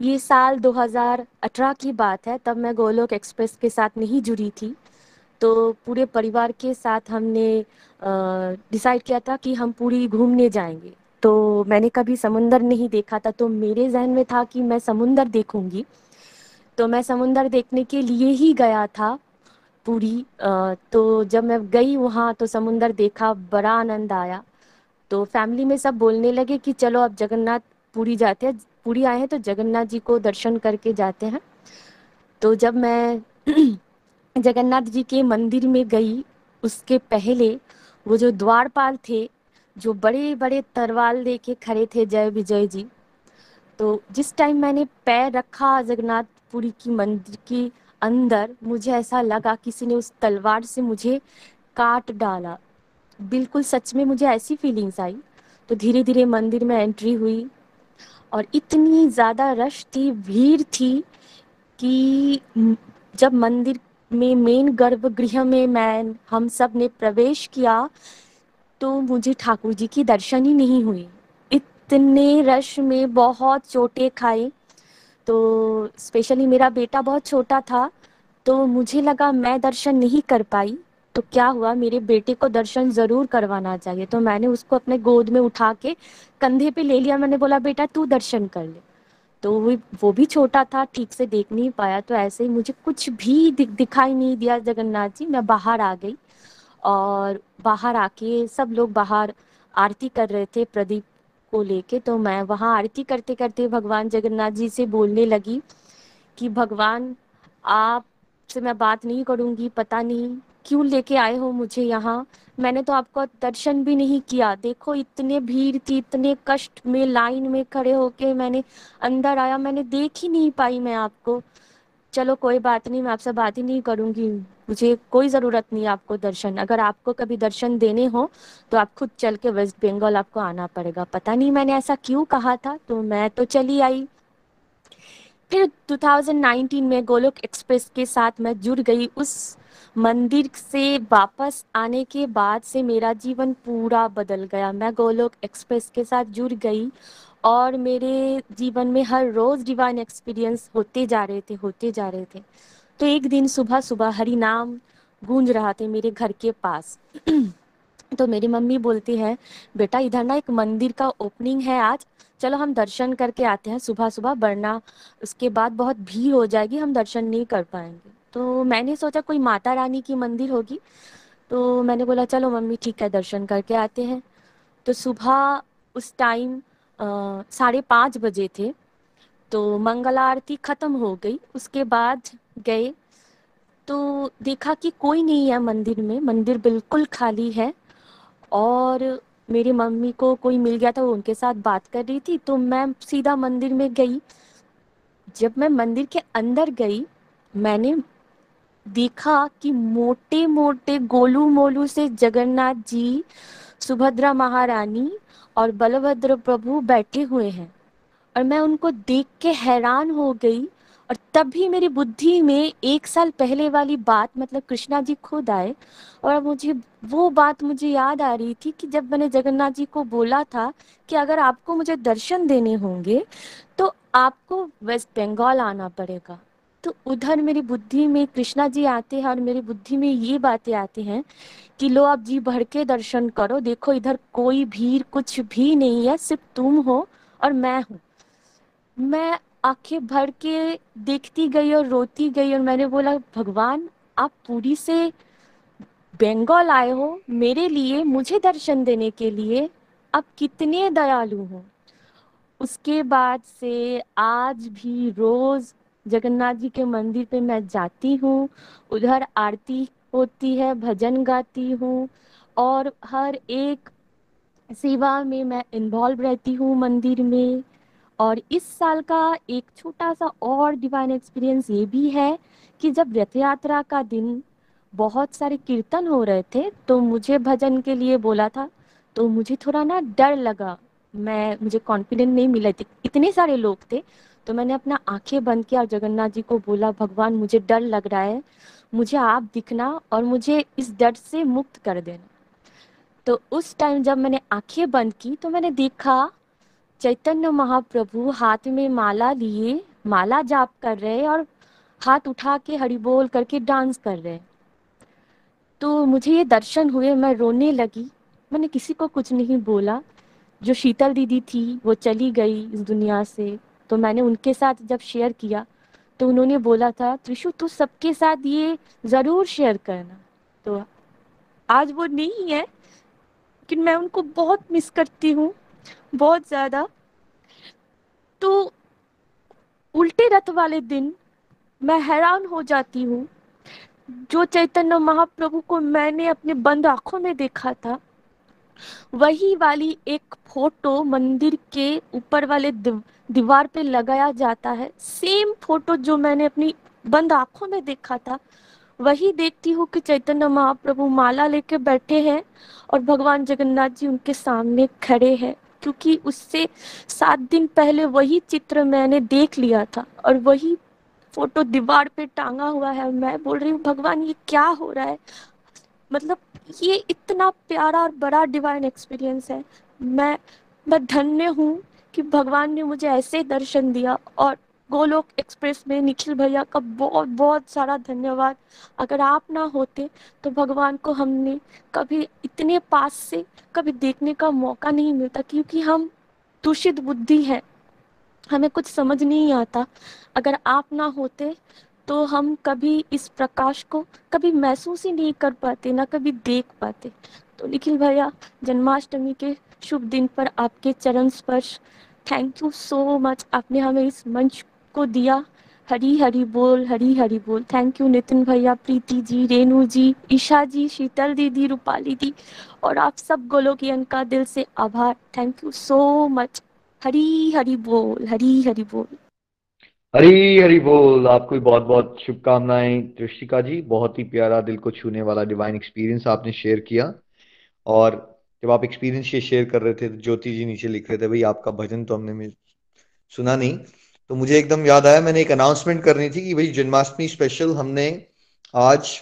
ये साल 2018 की बात है, तब मैं गोलोक एक्सप्रेस के साथ नहीं जुड़ी थी। तो पूरे परिवार के साथ हमने डिसाइड किया था कि हम पूरी घूमने जाएँगे। तो मैंने कभी समुंदर नहीं देखा था तो मेरे जहन में था कि मैं समुंदर देखूँगी। तो मैं समुंदर देखने के लिए ही गया था पूरी तो जब मैं गई वहाँ तो समुंदर देखा, बड़ा आनंद आया। तो फैमिली में सब बोलने लगे कि चलो अब जगन्नाथ पूरी जाते हैं, पूरी आए हैं तो जगन्नाथ जी को दर्शन करके जाते हैं। तो जब मैं जगन्नाथ जी के मंदिर में गई, उसके पहले वो जो द्वारपाल थे जो बड़े बड़े तरवाल लेके खड़े थे जय विजय जी। तो जिस टाइम मैंने पैर रखा जगन्नाथपुरी की मंदिर की अंदर, मुझे ऐसा लगा किसी ने उस तलवार से मुझे काट डाला। बिल्कुल सच में मुझे ऐसी फीलिंग्स आई। तो धीरे धीरे मंदिर में एंट्री हुई और इतनी ज़्यादा रश थी, भीड़ थी कि जब मंदिर में मेन गर्भगृह में मैं, हम सबने प्रवेश किया तो मुझे ठाकुर जी की दर्शन ही नहीं हुई। इतने रश में बहुत चोटें खाई। तो स्पेशली मेरा बेटा बहुत छोटा था तो मुझे लगा मैं दर्शन नहीं कर पाई। तो क्या हुआ, मेरे बेटे को दर्शन ज़रूर करवाना चाहिए। तो मैंने उसको अपने गोद में उठा के कंधे पे ले लिया। मैंने बोला, बेटा, तू दर्शन कर ले। तो वो वो भी छोटा था, ठीक से देख नहीं पाया। तो ऐसे ही मुझे कुछ भी दिखाई नहीं दिया जगन्नाथ जी। मैं बाहर आ गई। और बाहर आके सब लोग बाहर आरती कर रहे थे प्रदीप को लेके। तो मैं वहाँ आरती करते करते भगवान जगन्नाथ जी से बोलने लगी कि, भगवान, आप से मैं बात नहीं करूँगी, पता नहीं क्यों लेके आए हो मुझे यहाँ? मैंने तो आपको दर्शन भी नहीं किया। देखो, इतने भीड़ थी, इतने कष्ट में, लाइन में खड़े होके मैंने अंदर आया, मैंने देख ही नहीं पाई मैं आपको। चलो कोई बात नहीं, मैं आपसे बात ही नहीं करूँगी। मुझे कोई ज़रूरत नहीं आपको दर्शन। अगर आपको कभी दर्शन देने हो तो आप खुद चल के वेस्ट बंगाल आपको आना पड़ेगा। पता नहीं मैंने ऐसा क्यों कहा था तो मैं तो चली आई। फिर 2019 में गोलोक एक्सप्रेस के साथ मैं जुड़ गई उस मंदिर से वापस आने के बाद से मेरा जीवन पूरा बदल गया। मैं गोलोक एक्सप्रेस के साथ जुड़ गई और मेरे जीवन में हर रोज़ डिवाइन एक्सपीरियंस होते जा रहे थे, होते जा रहे थे। तो एक दिन सुबह सुबह हरि नाम गूंज रहा थे मेरे घर के पास। तो मेरी मम्मी बोलती है, बेटा, इधर ना एक मंदिर का ओपनिंग है आज। चलो हम दर्शन करके आते हैं सुबह सुबह वरना उसके बाद बहुत भीड़ हो जाएगी, हम दर्शन नहीं कर पाएँगे। तो मैंने सोचा कोई माता रानी की मंदिर होगी। तो मैंने बोला, चलो मम्मी, ठीक है, दर्शन करके आते हैं। तो सुबह उस टाइम साढ़े पाँच बजे थे तो मंगल आरती ख़त्म हो गई। उसके बाद गए तो देखा कि कोई नहीं है मंदिर में, मंदिर बिल्कुल खाली है और मेरी मम्मी को कोई मिल गया था, वो उनके साथ बात कर रही थी तो मैं सीधा मंदिर में गई। जब मैं मंदिर के अंदर गई, मैंने देखा कि मोटे मोटे गोलू मोलू से जगन्नाथ जी सुभद्रा महारानी और बलभद्र प्रभु बैठे हुए हैं और मैं उनको देख के हैरान हो गई और तब भी मेरी बुद्धि में एक साल पहले वाली बात मतलब कृष्णा जी खुद आए और मुझे, वो बात मुझे याद आ रही थी कि जब मैंने जगन्नाथ जी को बोला था कि अगर आपको मुझे दर्शन देने होंगे तो आपको वेस्ट बंगाल आना पड़ेगा। तो उधर मेरी बुद्धि में कृष्णा जी आते हैं और मेरी बुद्धि में ये बातें आती हैं कि लो, आप जी भर के दर्शन करो। देखो, इधर कोई भीड़ कुछ भी नहीं है, सिर्फ़ तुम हो और मैं हूँ। मैं आँखें भर के देखती गई और रोती गई और मैंने बोला, भगवान, आप पूरी से बंगाल आए हो मेरे लिए, मुझे दर्शन देने के लिए। आप कितने दयालु हो। उसके बाद से आज भी रोज जगन्नाथ जी के मंदिर पे मैं जाती हूँ, उधर आरती होती है, भजन गाती हूँ और हर एक सेवा में मैं इन्वॉल्व रहती हूँ मंदिर में और इस साल का एक छोटा सा और डिवाइन एक्सपीरियंस ये भी है कि जब रथ यात्रा का दिन बहुत सारे कीर्तन हो रहे थे तो मुझे भजन के लिए बोला था तो मुझे थोड़ा ना डर लगा। मैं, मुझे कॉन्फिडेंट नहीं मिला थी। इतने सारे लोग थे तो मैंने अपना आँखें बंद किया और जगन्नाथ जी को बोला, भगवान, मुझे डर लग रहा है। मुझे आप दिखना और मुझे इस डर से मुक्त कर देना। तो उस टाइम जब मैंने आँखें बंद की तो मैंने देखा, चैतन्य महाप्रभु हाथ में माला लिए, माला जाप कर रहे और हाथ उठा के हरि बोल करके डांस कर रहे तो मुझे ये दर्शन हुए, मैं रोने लगी। मैंने किसी को कुछ नहीं बोला। जो शीतल दीदी थी, वो चली गई इस दुनिया से। तो मैंने उनके साथ जब शेयर किया तो उन्होंने बोला था, त्रिशु, तू सबके साथ ये ज़रूर शेयर करना। तो आज वो नहीं है, लेकिन मैं उनको बहुत मिस करती हूँ, बहुत ज़्यादा। तो उल्टे रथ वाले दिन मैं हैरान हो जाती हूँ, जो चैतन्य महाप्रभु को मैंने अपने बंद आँखों में देखा था वही वाली एक फ़ोटो मंदिर के ऊपर वाले दीवार पे लगाया जाता है। सेम फ़ोटो जो मैंने अपनी बंद आँखों में देखा था, वही देखती हूँ कि चैतन्य महाप्रभु माला लेके बैठे हैं और भगवान जगन्नाथ जी उनके सामने खड़े हैं, क्योंकि उससे सात दिन पहले वही चित्र मैंने देख लिया था और वही फ़ोटो दीवार पे टांगा हुआ है। मैं बोल रही हूँ, भगवान ये क्या हो रहा है? मतलब ये इतना प्यारा और बड़ा डिवाइन एक्सपीरियंस है। मैं मैं धन्य हूँ कि भगवान ने मुझे ऐसे दर्शन दिया और गोलोक एक्सप्रेस में निखिल भैया का बहुत बहुत सारा धन्यवाद। अगर आप ना होते तो भगवान को हमने कभी इतने पास से कभी देखने का मौका नहीं मिलता क्योंकि हम दूषित बुद्धि है। हमें कुछ समझ नहीं आता। अगर आप ना होते तो हम कभी इस प्रकाश को कभी महसूस ही नहीं कर पाते, ना कभी देख पाते। तो निखिल भैया, जन्माष्टमी के शुभ दिन पर आपके चरण स्पर्श थैंक यू सो मच आपने हमें इस मंच को दिया। हरी हरी बोल, हरी हरी बोल। थैंक यू नितिन भैया, प्रीति जी, रेणु जी, ईशा जी, शीतल दीदी, रूपाली दी। और आप सब गोलोकियन का दिल से आभार। Thank you so much Hari Hari बोल, हरी हरी बोल। हरी हरी बोल। आपको बहुत बहुत शुभकामनाएँ दृष्टिका जी। बहुत ही प्यारा दिल को छूने वाला डिवाइन एक्सपीरियंस आपने शेयर किया। और जब आप एक्सपीरियंस ये शेयर कर रहे थे तो ज्योति जी नीचे लिख रहे थे, भाई, आपका भजन तो हमने सुना नहीं। तो मुझे एकदम याद आया, मैंने एक अनाउंसमेंट करनी थी कि, भाई, जन्माष्टमी स्पेशल हमने आज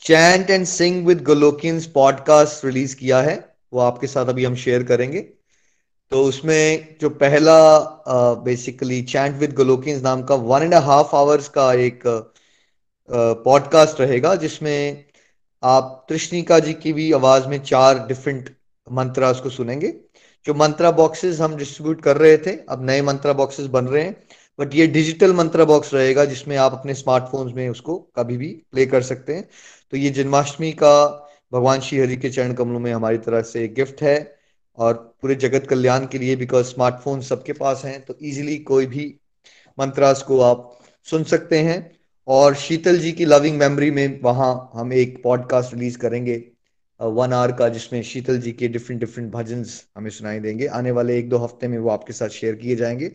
chant and sing with Golokians podcast release किया है। वो आपके साथ अभी हम शेयर करेंगे। तो उसमें जो पहला बेसिकली चैंट विद गोलोकियंस नाम का वन एंड हाफ़ आवर्स का एक पॉडकास्ट रहेगा, जिसमें आप तृष्णिका जी की भी आवाज़ में चार डिफरेंट मंत्रा उसको सुनेंगे। जो मंत्रा बॉक्सेस हम डिस्ट्रीब्यूट कर रहे थे, अब नए मंत्रा बॉक्सेस बन रहे हैं बट ये डिजिटल मंत्रा बॉक्स रहेगा, जिसमें आप अपने स्मार्टफोन्स में उसको कभी भी प्ले कर सकते हैं। तो ये जन्माष्टमी का भगवान श्री हरि के चरण कमलों में हमारी तरफ़ से गिफ्ट है। और पूरे जगत कल्याण के लिए बिकॉज़ स्मार्टफ़ोन सबके पास हैं तो इजीली कोई भी मंत्रास को आप सुन सकते हैं। और शीतल जी की लविंग मेमोरी में वहाँ हम एक पॉडकास्ट रिलीज़ करेंगे वन आवर का, जिसमें शीतल जी के डिफरेंट डिफरेंट भजन हमें सुनाई देंगे। आने वाले एक दो हफ़्ते में वो आपके साथ शेयर किए जाएँगे।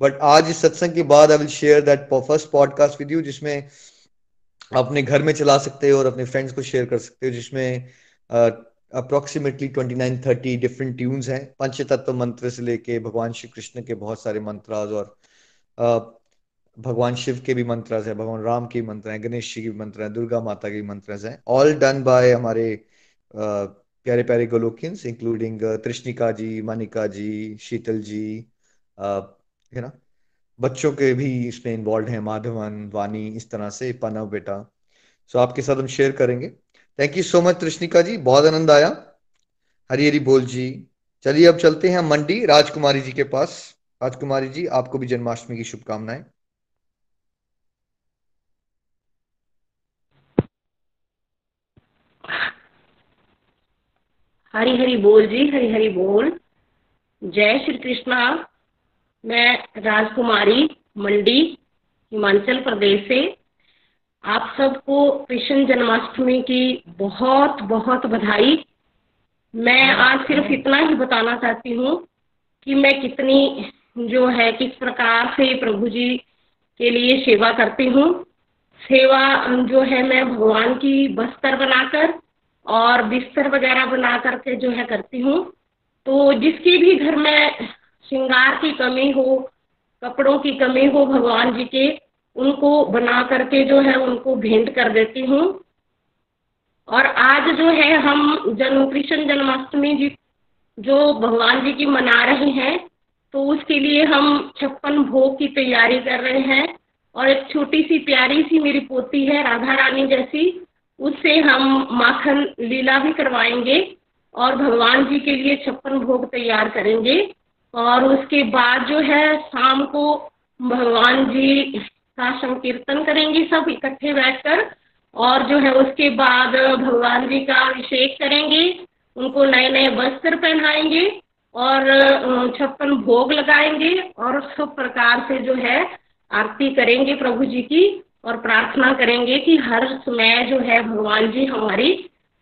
बट आज इस सत्संग के बाद I will share that first podcast with you जिसमें अपने घर में चला सकते हो और अपने फ्रेंड्स को शेयर कर सकते हो, जिसमें approximately twenty nine thirty different tunes हैं। पंच तत्व मंत्र से लेके भगवान श्री कृष्ण के बहुत सारे मंत्राज और भगवान शिव के भी मंत्र हैं, भगवान राम के मंत्र हैं, गणेश जी के मंत्र हैं, दुर्गा माता के मंत्र हैं। ऑल डन बाय हमारे प्यारे प्यारे गोलोकियंस इंक्लूडिंग त्रिष्णिका जी, मानिका जी, शीतल जी है ना? बच्चों के भी इसमें इन्वॉल्व हैं, माधवन वानी इस तरह से, पनव बेटा। सो आपके साथ हम शेयर करेंगे। थैंक यू सो मच कृष्णिका जी बहुत आनंद आया। हरी हरी बोल जी। चलिए, अब चलते हैं मंडी राजकुमारी जी के पास। राजकुमारी जी, आपको भी जन्माष्टमी की शुभकामनाएँ। हरी हरी बोल जी हरी हरी बोल। जय श्री कृष्णा। मैं राजकुमारी, मंडी, हिमाचल प्रदेश से। आप सबको कृष्ण जन्माष्टमी की बहुत बहुत बधाई। मैं आज सिर्फ़ इतना ही बताना चाहती हूँ कि मैं कितनी जो है, किस प्रकार से प्रभु जी के लिए सेवा करती हूँ। सेवा जो है, मैं भगवान की बस्तर बनाकर और बिस्तर वगैरह बना करके जो है करती हूँ। तो जिसकी भी घर में श्रृंगार की कमी हो, कपड़ों की कमी हो भगवान जी के उनको बना करके जो है उनको भेंट कर देती हूँ। और आज जो है हम जन्म, कृष्ण जन्माष्टमी जी जो भगवान जी की मना रहे हैं तो उसके लिए हम छप्पन भोग की तैयारी कर रहे हैं। और एक छोटी सी प्यारी सी मेरी पोती है, राधा रानी जैसी, उससे हम माखन लीला भी करवाएँगे और भगवान जी के लिए छप्पन भोग तैयार करेंगे। और उसके बाद जो है शाम को भगवान जी का संकीर्तन करेंगे सब इकट्ठे बैठकर और जो है उसके बाद भगवान जी का अभिषेक करेंगे। उनको नए नए वस्त्र पहनाएँगे और छप्पन भोग लगाएँगे और सब प्रकार से जो है आरती करेंगे प्रभु जी की और प्रार्थना करेंगे कि हर समय जो है भगवान जी हमारी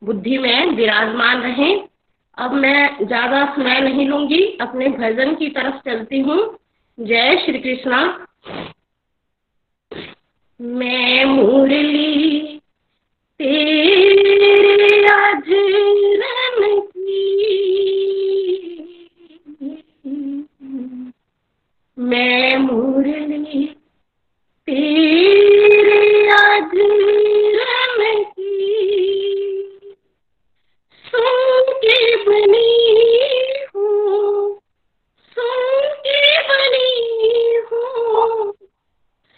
बुद्धि में विराजमान रहें। अब मैं ज़्यादा समय नहीं लूँगी, अपने भजन की तरफ़ चलती हूँ। जय श्री कृष्णा। मैं मुरली, तेरे अजरन मैं मुरली, तेरे अधूरम की। सुन के बनी हूँ सुन के बनी हूँ।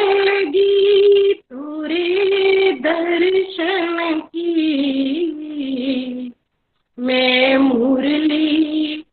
लगी तुरे दर्शन की। मैं मुरली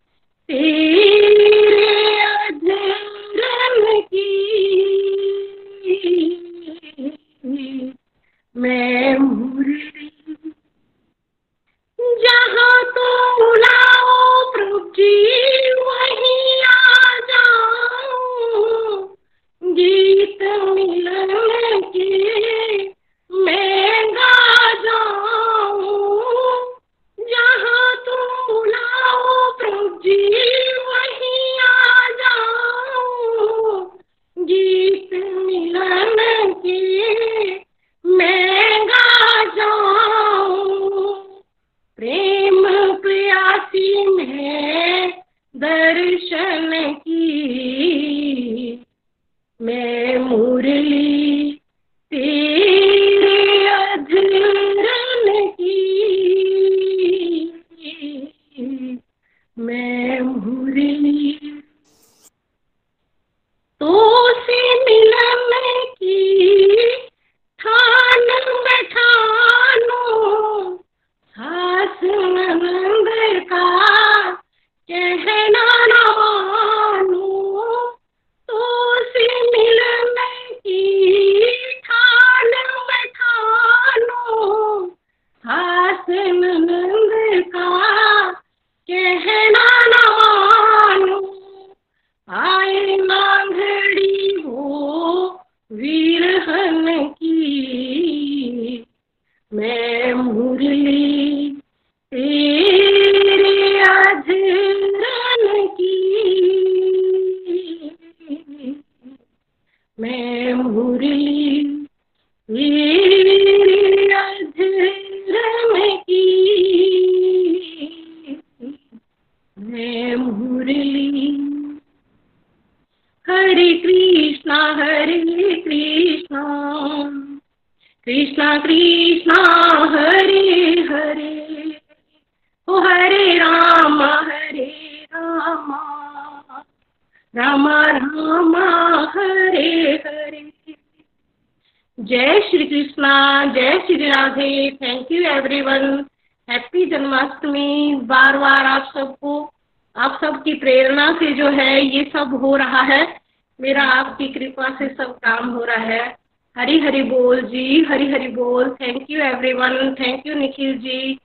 हरी हरी बोल। Thank you everyone thank you Nikhil ji.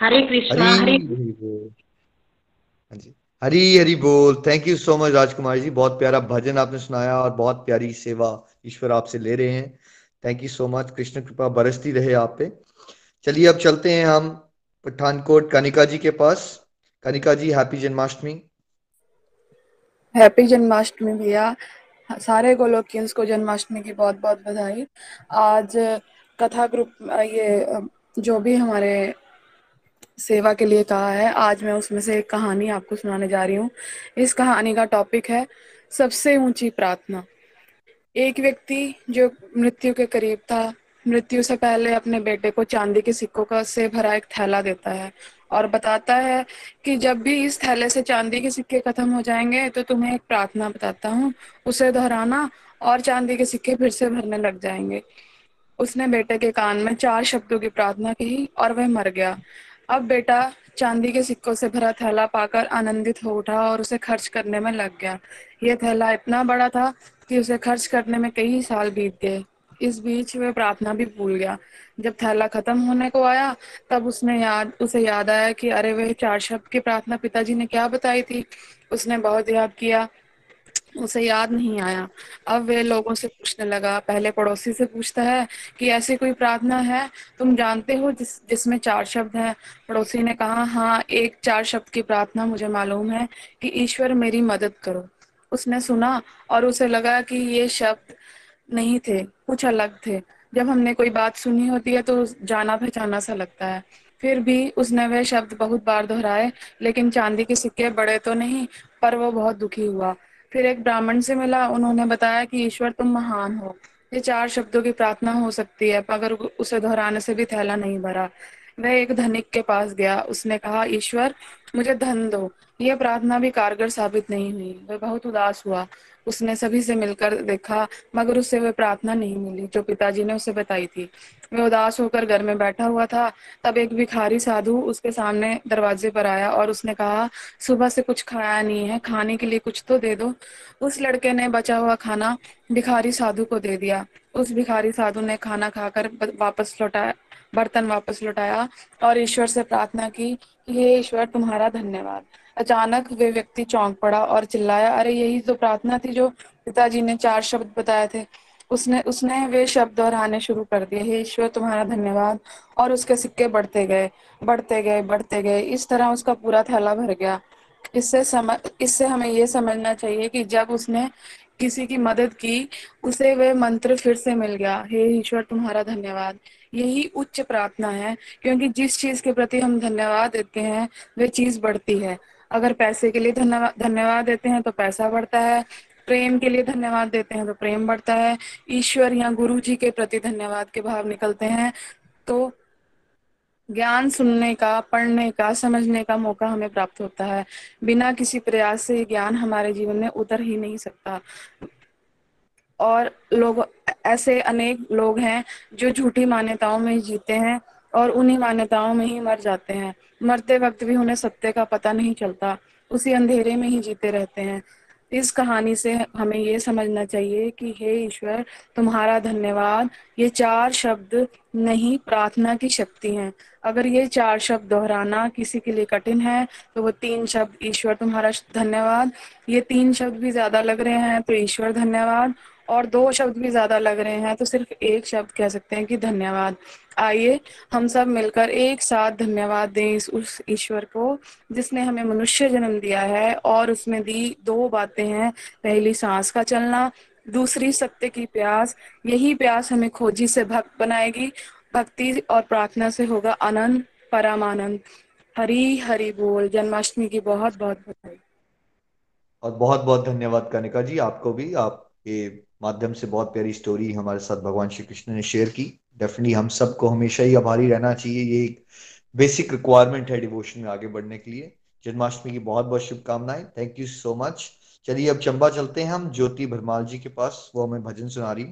Hare Krishna Hare Hari हाँ जी। हरी हरी बोल। Thank you so much Rajkumar ji. बहुत प्यारा भजन आपने सुनाया और बहुत प्यारी सेवा ईश्वर आपसे ले रहे हैं। Thank you so much Krishna कृपा बरसती रहे आप पे। चलिए अब चलते हैं हम पठानकोट कनिका जी के पास। कनिका जी हैप्पी जन्माष्टमी हैप्पी जन्माष्टमी भैया। सारे गोलोकियंस को जन्माष्टमी की बहुत बहुत बधाई। आज कथा ग्रुप, ये, जो भी हमारे सेवा के लिए कहा है, आज मैं उसमें से एक कहानी आपको सुनाने जा रही हूँ। इस कहानी का टॉपिक है, सबसे ऊँची प्रार्थना। एक व्यक्ति जो मृत्यु के करीब था, मृत्यु से पहले अपने बेटे को चांदी के सिक्कों का से भरा एक थैला देता है। और बताता है कि जब भी इस थैले से चांदी के सिक्के खत्म हो जाएँगे तो तुम्हें एक प्रार्थना बताता हूँ, उसे दोहराना और चांदी के सिक्के फिर से भरने लग जाएँगे। उसने बेटे के कान में चार शब्दों की प्रार्थना की और वह मर गया। अब बेटा चांदी के सिक्कों से भरा थैला पाकर आनंदित हो उठा और उसे खर्च करने में लग गया। यह थैला इतना बड़ा था कि उसे खर्च करने में कई साल बीत गए। इस बीच वह प्रार्थना भी भूल गया। जब थैला खत्म होने को आया, तब उसने याद, उसे याद आया कि अरे वह चार शब्द की प्रार्थना पिताजी ने क्या बताई थी? उसने बहुत याद किया, उसे याद नहीं आया। अब वे लोगों से पूछने लगा, पहले पड़ोसी से पूछता है कि ऐसी कोई प्रार्थना है? तुम जानते हो जिस, जिसमें चार शब्द हैं? पड़ोसी ने कहा हाँ एक चार शब्द की प्रार्थना मुझे मालूम है कि ईश्वर मेरी मदद करो। उसने सुना और उसे लगा कि ये शब्द नहीं थे, कुछ अलग थे। जब हमने कोई बात सुनी होती है तो जाना पहचाना सा लगता है। फिर भी उसने वह शब्द बहुत बार दोहराए, लेकिन चांदी के सिक्के बड़े तो नहीं, पर वो बहुत दुखी हुआ। फिर एक ब्राह्मण से मिला, उन्होंने बताया कि ईश्वर तुम महान हो। ये चार शब्दों की प्रार्थना हो सकती है, मगर उसे दोहराने से भी थैला नहीं भरा। वह एक धनिक के पास गया। उसने कहा, ईश्वर, मुझे धन दो। यह प्रार्थना भी कारगर साबित नहीं हुई। वह बहुत उदास हुआ। उसने सभी से मिलकर देखा, मगर उसे वह प्रार्थना नहीं मिली। जो पिताजी ने उसे बताई थी, वह उदास होकर घर में बैठा हुआ था। तब एक भिखारी साधु उसके सामने दरवाजे पर आया और उसने कहा, सुबह से कुछ खाया नहीं है, खाने के लिए कुछ तो दे दो। उस लड़के ने बचा हुआ खाना भिखारी साधु को दे दिया। उस भिखारी साधु ने खाना खाकर वापस लौटाया बर्तन वापस लौटाया और ईश्वर से प्रार्थना की हे ईश्वर, तुम्हारा धन्यवाद। अचानक वे व्यक्ति चौंक पड़ा और चिल्लाया, अरे, यही तो प्रार्थना थी जो पिताजी ने चार शब्द बताए थे। उसने उसने वे शब्द दोहराने शुरू कर दिए। हे ईश्वर, तुम्हारा धन्यवाद। और उसके सिक्के बढ़ते गए बढ़ते गए बढ़ते गए। इस तरह उसका पूरा थैला भर गया। इससे समझ इससे हमें ये समझना चाहिए कि जब उसने किसी की मदद की, उसे वह मंत्र फिर से मिल गया। हे ईश्वर, तुम्हारा धन्यवाद। यही उच्च प्रार्थना है, क्योंकि जिस चीज़ के प्रति हम धन्यवाद देते हैं, वह चीज़ बढ़ती है। अगर पैसे के लिए धन्यवाद धन्यवाद देते हैं तो पैसा बढ़ता है। प्रेम के लिए धन्यवाद देते हैं तो प्रेम बढ़ता है। ईश्वर या गुरु जी के प्रति धन्यवाद के भाव निकलते हैं। तो ज्ञान सुनने का, पढ़ने का, समझने का मौका हमें प्राप्त होता है। बिना किसी प्रयास से ज्ञान हमारे जीवन में उतर ही नहीं सकता। और लोग, ऐसे अनेक लोग हैं जो झूठी मान्यताओं में जीते हैं और उन्हीं मान्यताओं में ही मर जाते हैं। मरते वक्त भी उन्हें सत्य का पता नहीं चलता, उसी अंधेरे में ही जीते रहते हैं। इस कहानी से हमें ये समझना चाहिए कि हे ईश्वर, तुम्हारा धन्यवाद। ये चार शब्द नहीं, प्रार्थना की शक्ति हैं। अगर ये चार शब्द दोहराना किसी के लिए कठिन है तो वो तीन शब्द, ईश्वर तुम्हारा धन्यवाद। ये तीन शब्द भी ज़्यादा लग रहे हैं तो ईश्वर धन्यवाद। और दो शब्द भी ज़्यादा लग रहे हैं तो सिर्फ़ एक शब्द कह सकते हैं कि धन्यवाद। आइए, हम सब मिलकर एक साथ धन्यवाद दें इस, उस ईश्वर को, जिसने हमें मनुष्य जन्म दिया है और उसमें दी दो बातें हैं, पहली सांस का चलना, दूसरी सत्य की प्यास। यही प्यास हमें खोजी से भक्त बनाएगी, भक्ति और प्रार्थना से होगा आनंद परमानंद। हरी हरी बोल। जन्माष्टमी की बहुत बहुत बधाई। और बहुत बहुत धन्यवाद कनिका जी, आपको भी, आपके माध्यम से बहुत प्यारी स्टोरी हमारे साथ भगवान श्री कृष्ण ने शेयर की। डेफिनेटली हम सबको हमेशा ही आभारी रहना चाहिए। ये एक बेसिक रिक्वायरमेंट है डिवोशन में आगे बढ़ने के लिए। जन्माष्टमी की बहुत बहुत शुभकामनाएँ। थैंक यू सो मच चलिए अब चंबा चलते हैं हम। ज्योति भरमाल जी के पास। वो हमें भजन सुना रही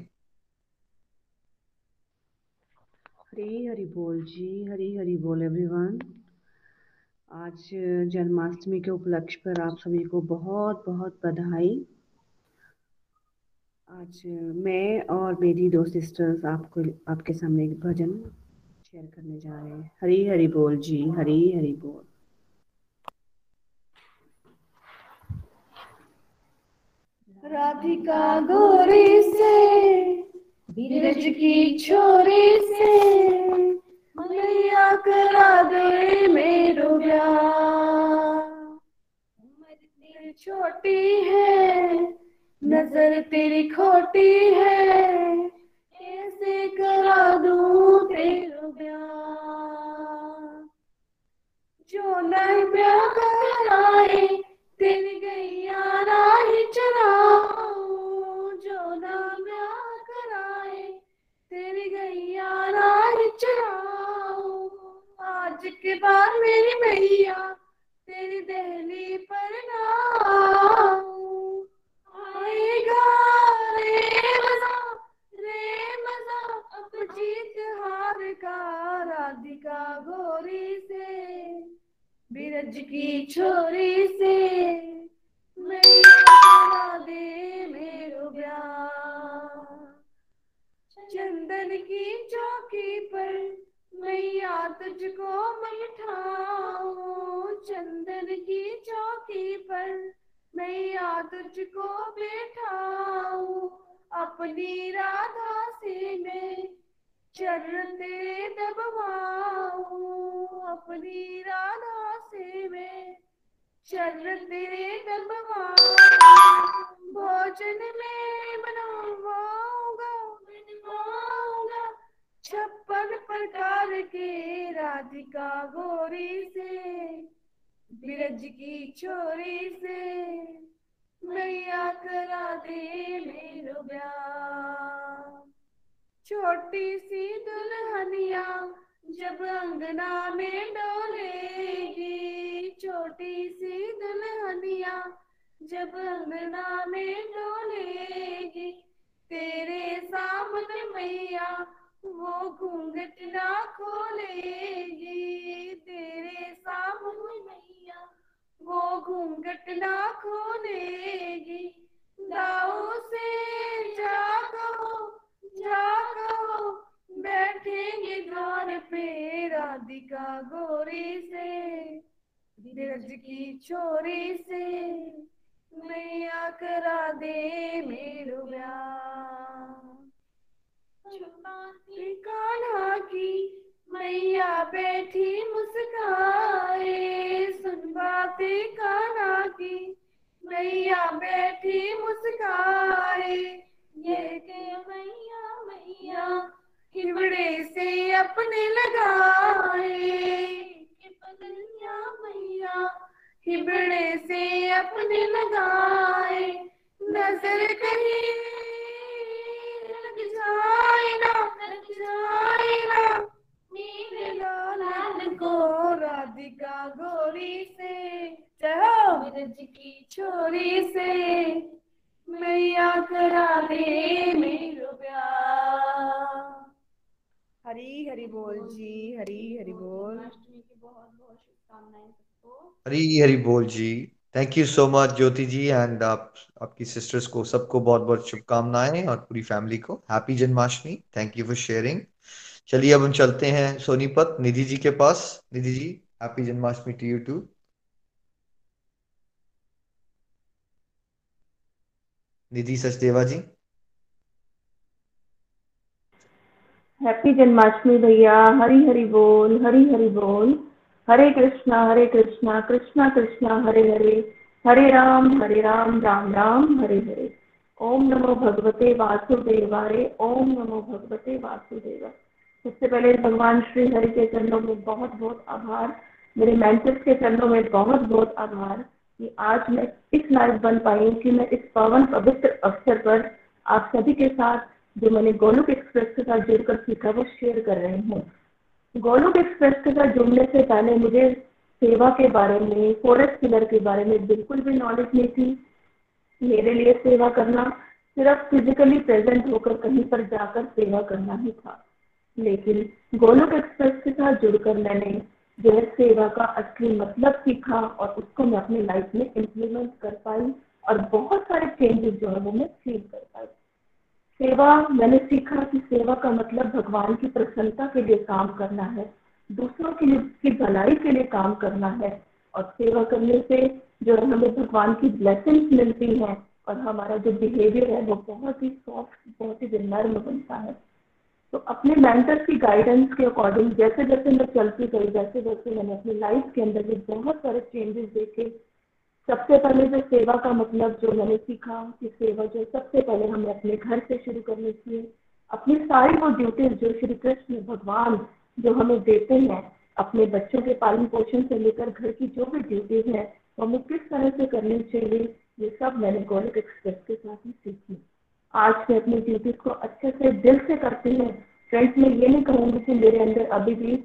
हरी हरी बोल जी। हरी हरी बोल एवरीवन आज जन्माष्टमी के उपलक्ष्य पर आप सभी को बहुत बहुत बधाई। आज मैं और मेरी दो सिस्टर्स आपको, आपके सामने भजन शेयर करने जा रहे हैं। हरी हरी बोल जी, हरी हरी बोल। राधिका गोरी से, बीरज की छोरी से, मैया करा दे मेरो ब्याह छोटी है नज़र तेरी खोटी है। कैसे करा दू तेरा ब्याह जो नहीं ब्याह कराए तेरी गैया राही चराओ जो ना ब्याह कराए तेरी गैया राही चराओ आज के बाद मेरी मैया तेरी दहली पर ना आएगा रे मज़ा रे मज़ा अब जीत हार का राधिका गोरी से, बिरज की छोरी से दे मेरो चंदन की चौकी पर मैया तुझको बैठाऊं चंदन की चौकी पर मैया तुझको बैठाऊं। अपनी राधा से मैं चरण तेरे दबवाऊं अपनी राधा से मैं। चरण तेरे दबवाऊं, भोजन में बनवाऊँगा छप्पन प्रकार के राधिका गोरी से, बिरज की छोरी से। मैया करा दे मेरो ब्याह। छोटी सी दुल्हनिया जब अंगना में डोलेगी। छोटी सी दुल्हनिया जब अंगना में डोलेगी। तेरे सामने मैया वो घूंघट ना खोलेगी। तेरे सामने मैया वो घूंघट ना खोलेगी। दाऊ से जागो जागो बैठेंगे द्वार पे राधिका गोरी से बिरज की छोरी से मैया करा दे मेरो कान्हा की मैया बैठी मुस्काए सुन बातें कान्हा की मैया बैठी मुस्काए। ये मैया मैया, हिबड़े से अपने लगाए। पगलिया मैया, हिबड़े से अपने लगाए। नज़र कहीं, लग जाए ना, लग जाए ना। मेरे लाल को राधिका गोरी से चहो ब्रज की छोरी से। मैया करा दे मेरो प्यार। हरी हरी बोल जी हरी हरी बोल। हरी हरी बोल जी। Thank you so much Jyoti ji and आप आपकी सिस्टर्स को सबको बहुत बहुत शुभकामनाएँ और पूरी फैमिली को। Happy Janmashtami thank you for sharing चलिए अब हम चलते हैं सोनीपत निधि जी के पास। Nidhi ji happy Janmashtami to you too Nidhi Sachdeva ji. Happy Janmashtami भैया, हरी हरी बोल, हरी हरी बोल। हरे कृष्णा हरे कृष्णा कृष्णा कृष्णा, हरे हरे। हरे राम हरे राम राम राम, हरे हरे। ओम नमो भगवते वासुदेवाय, ओम नमो भगवते वासुदेवा सबसे पहले भगवान श्री हरि के चरणों में बहुत बहुत आभार। मेरे मेंटर्स के चरणों में बहुत बहुत आभार। कि आज मैं इस लायक बन पाई कि मैं इस पावन पवित्र अवसर पर आप सभी के साथ जो मैंने गोलोक एक्सप्रेस के साथ जुड़कर सीखा, वो शेयर कर रही हूँ। गोलोक एक्सप्रेस के साथ जुड़ने से पहले मुझे सेवा के बारे में फॉरेस्ट पिलर के बारे में बिल्कुल भी नॉलेज नहीं थी। मेरे लिए सेवा करना सिर्फ़ फिजिकली प्रेजेंट होकर कहीं पर जाकर सेवा करना ही था। लेकिन गोलोक एक्सप्रेस के साथ जुड़कर मैंने है सेवा का असली मतलब सीखा और उसको मैं अपनी लाइफ में इम्प्लीमेंट कर पाई और बहुत सारे चेंजेस जो है वो मैं फील कर पाई। सेवा, मैंने सीखा कि सेवा का मतलब भगवान की प्रसन्नता के लिए काम करना है, दूसरों के लिए, की भलाई के लिए काम करना है और सेवा करने से जो है हमें भगवान की ब्लेसिंग्स मिलती हैं और हमारा जो बिहेवियर है वो बहुत ही सॉफ्ट बहुत ही नर्म बनता है। तो अपने मेंटर्स की गाइडेंस के अकॉर्डिंग जैसे जैसे मैं चलती गई वैसे वैसे मैंने अपनी लाइफ के अंदर भी बहुत सारे चेंजेस देखे। सबसे पहले जो सेवा का मतलब जो मैंने सीखा, कि सेवा जो सबसे पहले हमें अपने घर से शुरू करनी चाहिए अपनी सारी वो ड्यूटीज़ जो श्री कृष्ण भगवान जो हमें देते हैं, अपने बच्चों के पालन पोषण से लेकर घर की जो भी ड्यूटीज़ है, वो हमें किस तरह से करनी चाहिए, ये सब मैंने गोलक एक्सप्रेस के साथ ही सीखी। आज मैं अपनी ड्यूटीज़ को अच्छे से दिल से करती हूँ। फ्रेंड्स मैं ये नहीं कहूँगी कि मेरे अंदर अभी भी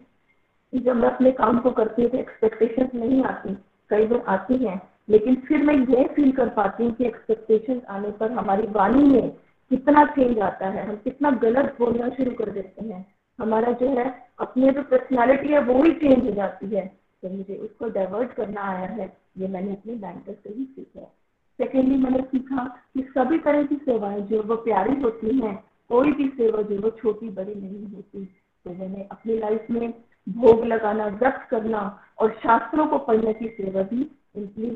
जब मैं अपने काम को करती हूँ तो एक्सपेक्टेशन नहीं आती। कई बार आती हैं। लेकिन फिर मैं ये फील कर पाती हूँ कि एक्सपेक्टेशन आने पर हमारी वाणी में कितना चेंज आता है। हम कितना गलत बोलना शुरू कर देते हैं। हमारा जो है, अपनी जो पर्सनैलिटी है, वो ही चेंज हो जाती है। तो मुझे उसको डाइवर्ट करना आया है। ये मैंने अपने बैंकर से ही सीखा है। सेकेंडली मैंने सीखा कि सभी तरह की सेवाएँ जो वो प्यारी होती हैं, कोई भी सेवा जो वो छोटी बड़ी नहीं होती। तो मैंने अपनी लाइफ में भोग लगाना, व्रत करना और शास्त्रों को पढ़ने की सेवा भी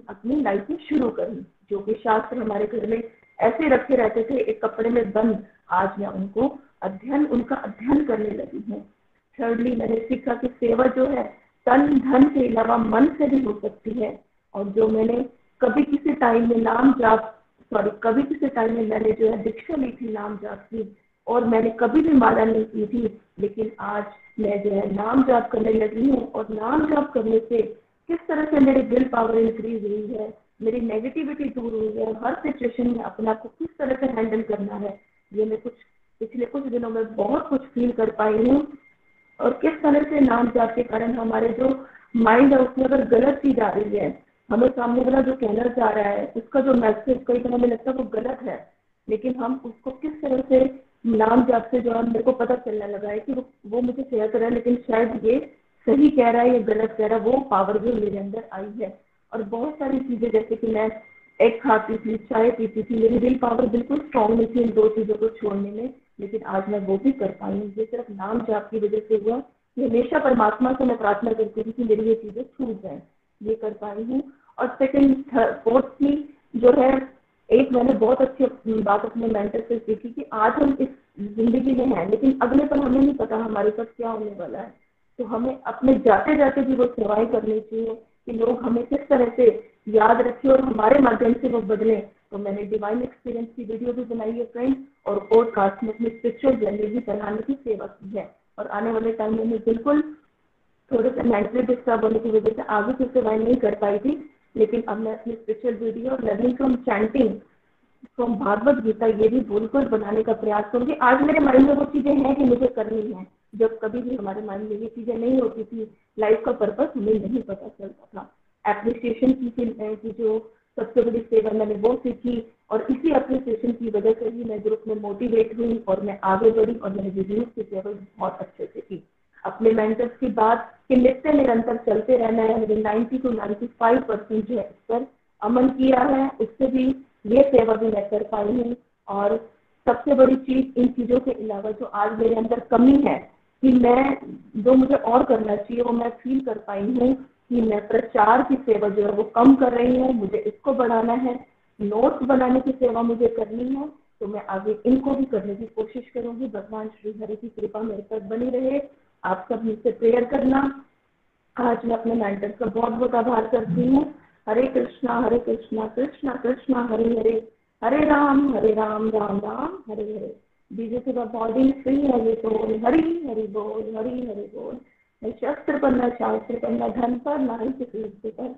अपनी लाइफ में शुरू करी, जो कि शास्त्र हमारे घर में ऐसे रखे रहते थे, एक कपड़े में बंद। आज मैं उनको अध्ययन, उनका अध्ययन करने लगी हूँ। थर्डली मैंने सीखा कि सेवा जो है तन धन के अलावा मन से भी हो सकती है। और जो मैंने कभी किसी टाइम में नाम जाप सॉरी कभी किसी टाइम में मैंने जो है दीक्षा ली थी नाम जाप की, और मैंने कभी भी माला नहीं की थी, लेकिन आज मैं जो है नाम जाप करने लगी हूँ, और नाम जाप करने से किस तरह से मेरी विल पावर इंक्रीज हुई है, मेरी नेगेटिविटी दूर हुई है, हर सिचुएशन में अपने आप को किस तरह से हैंडल करना है, ये मैं कुछ, पिछले कुछ दिनों में बहुत कुछ फील कर पाई हूँ, और किस तरह से नाम जाप के कारण हमारे जो माइंड है, उसमें अगर गलत चीज़ आ रही है हमें सामने वाला जो कहना चाह रहा है उसका जो मैसेज कई बार हमें लगता है वो गलत है लेकिन हम उसको किस तरह से नाम जाप से जो है मेरे को पता चलने लगा है कि वो, वो मुझे शेयर कर रहा है लेकिन शायद ये सही कह रहा है या गलत कह रहा है वो पावर भी मेरे अंदर आई है। और बहुत सारी चीज़ें जैसे कि मैं एग खाती थी चाय पीती थी मेरी विल पावर बिल्कुल स्ट्रांग नहीं थी इन दो चीज़ों को छोड़ने में लेकिन आज मैं वो भी कर पाई हूँ। ये सिर्फ़ नाम जाप की वजह से हुआ। हमेशा परमात्मा से मैं प्रार्थना करती थी कि मेरी ये चीज़ें छूट जाए। ये कर पाई हूँ। और सेकंड फोर्थली जो है, एक मैंने बहुत अच्छी बात अपने मेंटर से सीखी कि आज हम इस ज़िंदगी में हैं, लेकिन अगले पर हमें नहीं पता हमारे साथ क्या होने वाला है। तो हमें अपने जाते जाते भी वो सेवाएँ करनी चाहिए कि लोग हमें किस तरह से याद रखें और हमारे माध्यम से वो बदले। तो मैंने डिवाइन एक्सपीरियंस की वीडियो भी बनाई है फ्रेंड और पॉडकास्ट में अपनी स्पिरिचुअल जर्नी भी बनाने की सेवा की है। और आने वाले टाइम में मैं बिल्कुल थोड़े से मेंटली डिस्टर्ब होने की वजह से आगे से सेवाएँ नहीं कर पाई थी। लेकिन अब मैं अपनी spiritual video learning from chanting from Bhagavad Gita ये भी बिल्कुल बनाने का प्रयास करूँगी। आज मेरे माइंड में वो चीज़ें हैं कि मुझे करनी है। जब कभी भी हमारे माइंड में ये चीज़ें नहीं होती थी लाइफ का पर्पस हमें नहीं पता चलता था। एप्रिसिएशन की की जो सबसे बड़ी सेवा मैंने वो सीखी और इसी अप्रिसिएशन की वजह से ही मैं ग्रुप में मोटिवेट हुई और मैं आगे बढ़ी और मैंने रिव्यूज़ की सेवा बहुत अच्छे से की अपने मेंटर्स की बात कि नित्य निरंतर चलते रहना है। मुझे ninety two ninety five percent जो है इस पर अमन किया है। उससे भी ये सेवा भी मैं कर पाई हूँ। और सबसे बड़ी चीज़ इन चीज़ों के अलावा जो आज मेरे अंदर कमी है कि मैं जो मुझे और करना चाहिए, वो मैं फील कर पाई हूँ कि मैं प्रचार की सेवा जो है वो कम कर रही हूँ। मुझे इसको बढ़ाना है। नोट्स बनाने की सेवा मुझे करनी है। तो मैं आगे इनको भी करने की कोशिश करूँगी। भगवान श्री हरि की कृपा मेरे पर बनी रहे। आप सब मुझसे प्रेयर करना। आज मैं अपने मेंटर्स का बहुत बहुत आभार करती हूँ। हरे कृष्णा हरे कृष्णा कृष्णा कृष्णा, हरे हरे हरे राम हरे राम राम राम, हरे हरे। डीजे से बॉडी फ्री हरि बोल हरी हरि बोल, हरी हरि बोल। शस्त्र पर न शास्त्र पर न धन पर न ही किसी पर।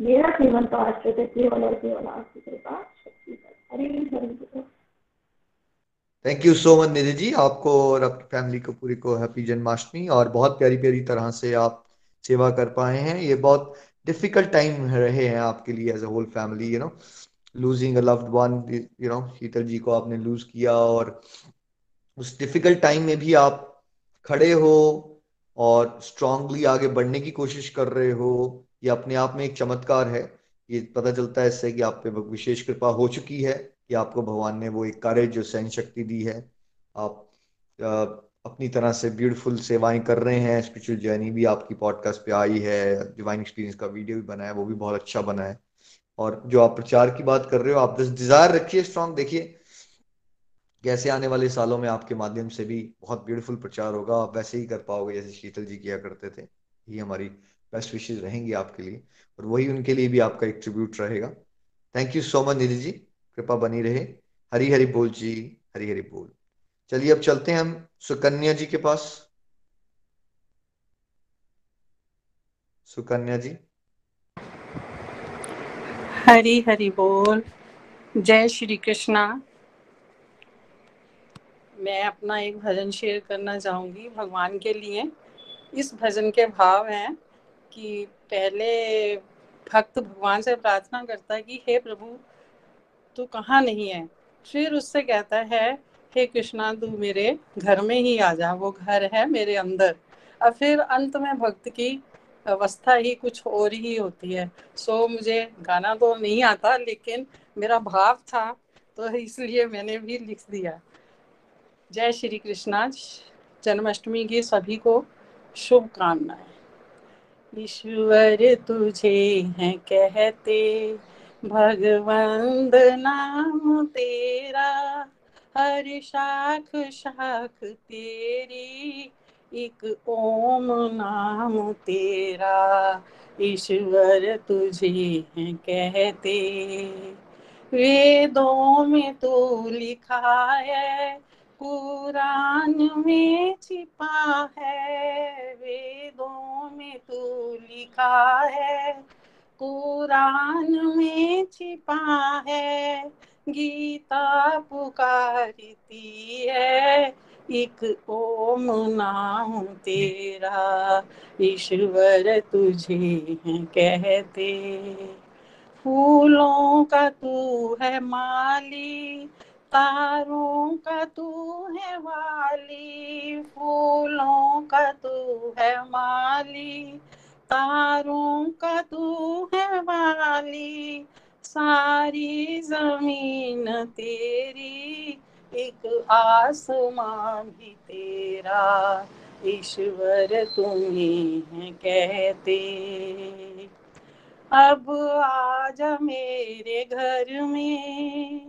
मेरा जीवन तो आश्रित है, केवल और केवल आपकी कृपा शक्ति पर। Hari Hari thank you so much Nidhi ji आपको और आपकी फैमिली को पूरी को हैप्पी जन्माष्टमी और बहुत प्यारी प्यारी तरह से आप सेवा कर पाए हैं। ये बहुत डिफ़िकल्ट टाइम रहे हैं आपके लिए as a whole family you know losing a loved one you know Sheetal ji को आपने लूज किया और उस डिफ़िकल्ट टाइम में भी आप खड़े हो और स्ट्रांगली आगे बढ़ने की कोशिश कर रहे हो। ये अपने आप में एक चमत्कार है। ये पता चलता है इससे कि आप पे विशेष कृपा हो चुकी है। कि आपको भगवान ने वो एक कार्य जो सहन शक्ति दी है, आप अपनी तरह से ब्यूटीफुल सेवाएँ कर रहे हैं स्पिरिचुअल जर्नी भी आपकी पॉडकास्ट पे आई है डिवाइन एक्सपीरियंस का वीडियो भी बना है वो भी बहुत अच्छा बना है। और जो आप प्रचार की बात कर रहे हो, आप डिज़ायर रखिए स्ट्रांग देखिए, कैसे आने वाले सालों में आपके माध्यम से भी बहुत ब्यूटीफुल प्रचार होगा, आप वैसे ही कर पाओगे, जैसे शीतल जी किया करते थे, ये हमारी बेस्ट विशेष रहेंगी आपके लिए, और वही उनके लिए भी आपका एक ट्रिब्यूट रहेगा। Thank you so much Nidhi ji. कृपा बनी रहे। हरी हरी बोल जी हरी हरी बोल। चलिए अब चलते हैं हम सुकन्या जी के पास। सुकन्या जी। हरी हरी बोल। जय श्री कृष्णा। मैं अपना एक भजन शेयर करना चाहूँगी भगवान के लिए। इस भजन के भाव हैं कि पहले भक्त भगवान से प्रार्थना करता है कि, हे प्रभु तू कहाँ नहीं है? फिर उससे कहता है, हे कृष्णा, तू मेरे घर में ही आ जा। वो घर है मेरे अंदर। और फिर अंत में भक्त की अवस्था ही कुछ और ही होती है। सो मुझे गाना तो नहीं आता, लेकिन मेरा भाव था तो इसलिए मैंने भी लिख दिया। जय श्री कृष्णा, जन्माष्टमी की सभी को शुभकामनाएँ। ईश्वर तुझे हैं कहते। भगवंत नाम तेरा, हर शाख शाख तेरी, एक ओम नाम तेरा। ईश्वर तुझे कहते, वेदों में तो लिखा है, कुरान में छिपा है, वेदों में तो लिखा है कुरान में छिपा है, गीता पुकारती है। एक ओम नाम तेरा, ईश्वर तुझे है कहते। फूलों का तू है माली, तारों का तू है वाली। फूलों का तू है माली तारों का तू है वाली सारी ज़मीन तेरी, एक आसमां भी तेरा, ईश्वर तुम्हें है कहते। अब आजा मेरे घर में,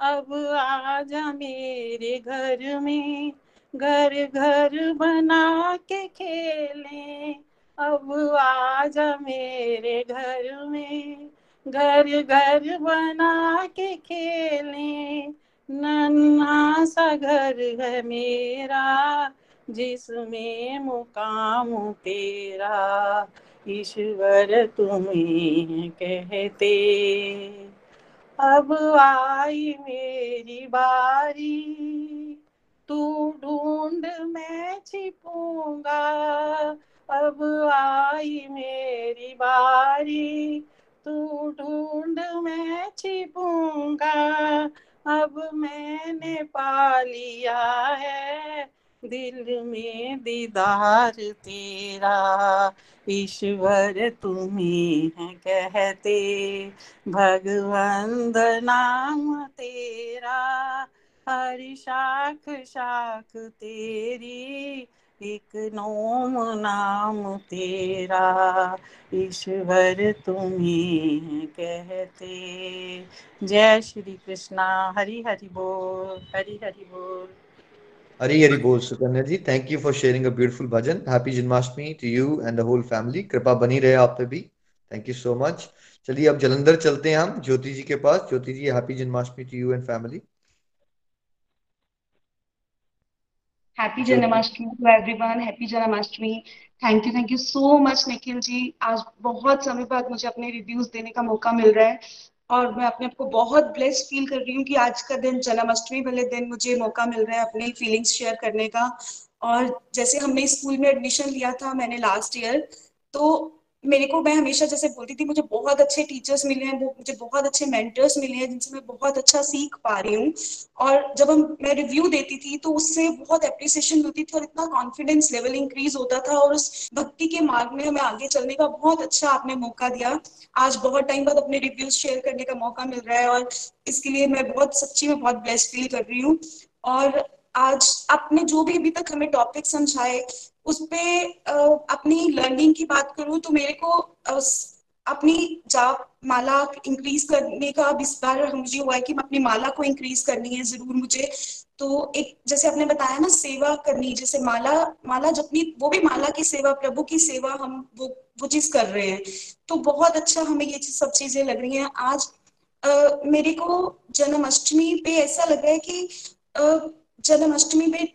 अब आजा मेरे घर में, घर घर बना के खेलें। अब आजा मेरे घर में घर घर बना के खेले। नन्हा सा घर है मेरा, जिसमें मुकाम तेरा। ईश्वर तुम्हें कहते। अब आई मेरी बारी, तू ढूंढ मैं छिपूँगा। अब आई मेरी बारी। तू ढूंढ मैं छिपूँगा। अब मैंने पा लिया है। दिल में दीदार तेरा। ईश्वर तुम्हें है कहते। भगवंत नाम तेरा। हरि शाख शाख तेरी। एक नोम नाम तेरा, ईश्वर तुम्हें कहते। जय श्री कृष्णा। हरि हरि बोल, हरि हरि बोल। हरी हरी बोल, Sukanya ji. Thank you for sharing a beautiful bhajan happy Janmashtami to you and the whole family कृपा बनी रहे आप पे भी थैंक यू सो मच चलिए अब जलंधर चलते हैं हम ज्योति जी के पास Jyoti ji happy Janmashtami to you and family happy Janmashtami to everyone happy Janmashtami thank you thank you so much Nikhil ji आज बहुत समय बाद मुझे अपने रिव्यूज़ देने का मौका मिल रहा है और मैं अपने आप को बहुत ब्लेस्ड फील कर रही हूँ कि आज का दिन जन्माष्टमी वाले दिन मुझे मौका मिल रहा है अपनी फीलिंग्स शेयर करने का। और जैसे हमने स्कूल में एडमिशन लिया था मैंने लास्ट ईयर तो मेरे को, मैं हमेशा जैसे बोलती थी, मुझे बहुत अच्छे टीचर्स मिले हैं मुझे बहुत अच्छे मेंटर्स मिले हैं, जिनसे मैं बहुत अच्छा सीख पा रही हूँ। और जब हम, मैं रिव्यू देती थी तो उससे बहुत अप्रिसिएशन मिलती थी और इतना कॉन्फिडेंस लेवल इंक्रीज होता था और उस भक्ति के मार्ग में हमें आगे चलने का बहुत अच्छा आपने मौका दिया। आज बहुत टाइम बाद अपने रिव्यूज़ शेयर करने का मौका मिल रहा है और इसके लिए मैं बहुत सच्ची में बहुत ब्लेस्ड फील कर रही हूँ। और आज आपने जो भी अभी तक हमें टॉपिक समझाए उस पे अपनी लर्निंग की बात करूँ तो मेरे को अपनी जाप माला इंक्रीज करने का अब इस बार मुझे हुआ है कि मैं अपनी माला को इंक्रीज करनी है ज़रूर मुझे। तो एक जैसे आपने बताया ना सेवा करनी जैसे माला माला जपनी वो भी माला की सेवा प्रभु की सेवा हम वो वो चीज़ कर रहे हैं। तो बहुत अच्छा हमें ये चीज़ सब चीज़ें लग रही हैं। आज आ, मेरे को जन्माष्टमी पे ऐसा लग रहा है कि जन्माष्टमी पे,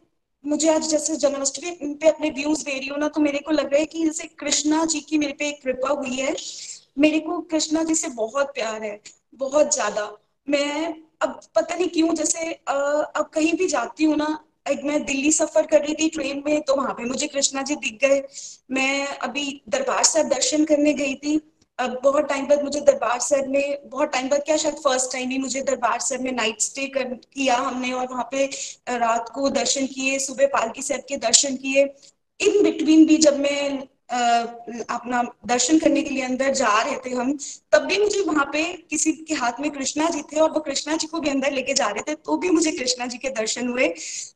मुझे आज जैसे जन्माष्टमी पे अपने व्यूज़ दे रही हूँ ना तो मेरे को लग रहा है कि जैसे कृष्णा जी की मेरे पे एक कृपा हुई है। मेरे को कृष्णा जी से बहुत प्यार है, बहुत ज़्यादा। मैं अब पता नहीं क्यों, जैसे अब कहीं भी जाती हूँ ना, एक मैं दिल्ली सफ़र कर रही थी ट्रेन में तो वहाँ पे मुझे कृष्णा जी दिख गए। मैं अभी दरबार साहब दर्शन करने गई थी। अब बहुत टाइम बाद मुझे दरबार सर में बहुत टाइम बाद क्या शायद फ़र्स्ट टाइम ही मुझे दरबार सर में नाइट स्टे कर, किया हमने और वहाँ पे रात को दर्शन किए, सुबह पालकी साहब के दर्शन किए। इन बिटवीन भी जब मैं अपना दर्शन करने के लिए अंदर जा रहे थे हम, तब भी मुझे वहाँ पे किसी के हाथ में कृष्णा जी थे और वो कृष्णा जी को भी अंदर लेके जा रहे थे तो भी मुझे कृष्णा जी के दर्शन हुए।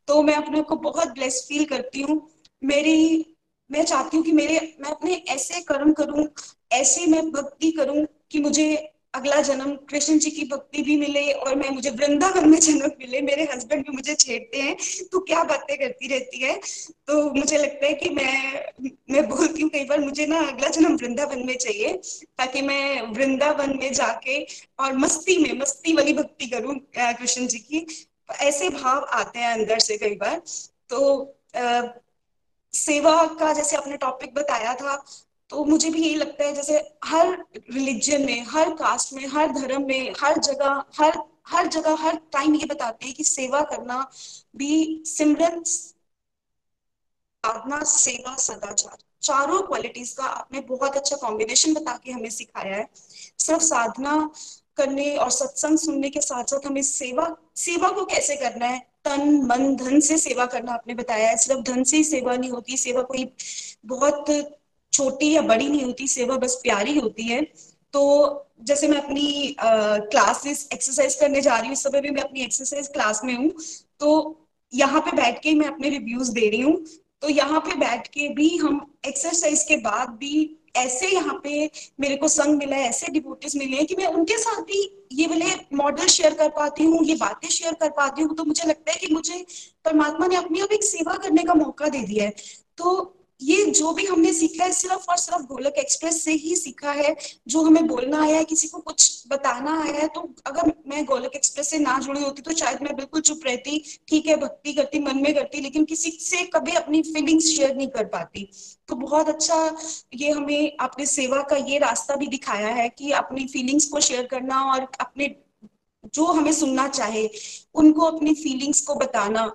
तो मैं अपने को बहुत ब्लेस फील करती हूँ। मेरी मैं चाहती हूँ कि मेरे मैं अपने ऐसे कर्म करूँ ऐसे मैं भक्ति करूँ कि मुझे अगला जन्म कृष्ण जी की भक्ति भी मिले और मैं मुझे वृंदावन में जन्म मिले मेरे हस्बैंड भी मुझे छेड़ते हैं तो क्या बातें करती रहती है? तो मुझे लगता है कि मैं मैं बोलती हूँ कई बार मुझे ना अगला जन्म वृंदावन में चाहिए ताकि मैं वृंदावन में जाके और मस्ती में मस्ती वाली भक्ति करूँ कृष्ण जी की। ऐसे भाव आते हैं अंदर से कई बार। तो आ, सेवा का जैसे आपने टॉपिक बताया था तो मुझे भी यही लगता है जैसे हर रिलीजन में, हर कास्ट में, हर धर्म में, हर जगह, हर हर जगह, हर टाइम ये बताते हैं कि सेवा करना भी सिमरन साधना सेवा, सदाचार। चारों क्वालिटीज का आपने बहुत अच्छा कॉम्बिनेशन बता के हमें सिखाया है। सिर्फ़ साधना करने और सत्संग सुनने के साथ साथ हमें सेवा सेवा को कैसे करना है तन, मन, धन से सेवा करना आपने बताया सिर्फ़ धन से ही सेवा नहीं होती, सेवा कोई बहुत छोटी या बड़ी नहीं होती, सेवा बस प्यारी होती है। तो जैसे मैं अपनी क्लासेस एक्सरसाइज करने जा रही हूँ, इस समय भी मैं अपनी एक्सरसाइज क्लास में हूँ। तो यहाँ पे बैठ के मैं अपने रिव्यूज़ दे रही हूँ। तो यहाँ पे बैठ के भी हम एक्सरसाइज के बाद भी ऐसे यहाँ पे मेरे को संग मिला है, ऐसे डिवोटिस मिले हैं कि मैं उनके साथ भी ये वाले मॉडल शेयर कर पाती हूँ, ये बातें शेयर कर पाती हूँ। तो मुझे लगता है कि मुझे परमात्मा ने अपनी अब एक सेवा करने का मौका दे दिया है। तो ये जो भी हमने सीखा है, सिर्फ़ और सिर्फ़ गोलक एक्सप्रेस से ही सीखा है। जो हमें बोलना आया है, किसी को कुछ बताना आया है तो अगर मैं गोलक एक्सप्रेस से ना जुड़ी होती तो शायद मैं बिल्कुल चुप रहती। ठीक है, भक्ति करती, मन में करती, लेकिन किसी से कभी अपनी फीलिंग्स शेयर नहीं कर पाती। तो बहुत अच्छा ये हमें अपने सेवा का ये रास्ता भी दिखाया है कि अपनी फीलिंग्स को शेयर करना और अपने जो हमें सुनना चाहे, उनको अपनी फीलिंग्स को बताना।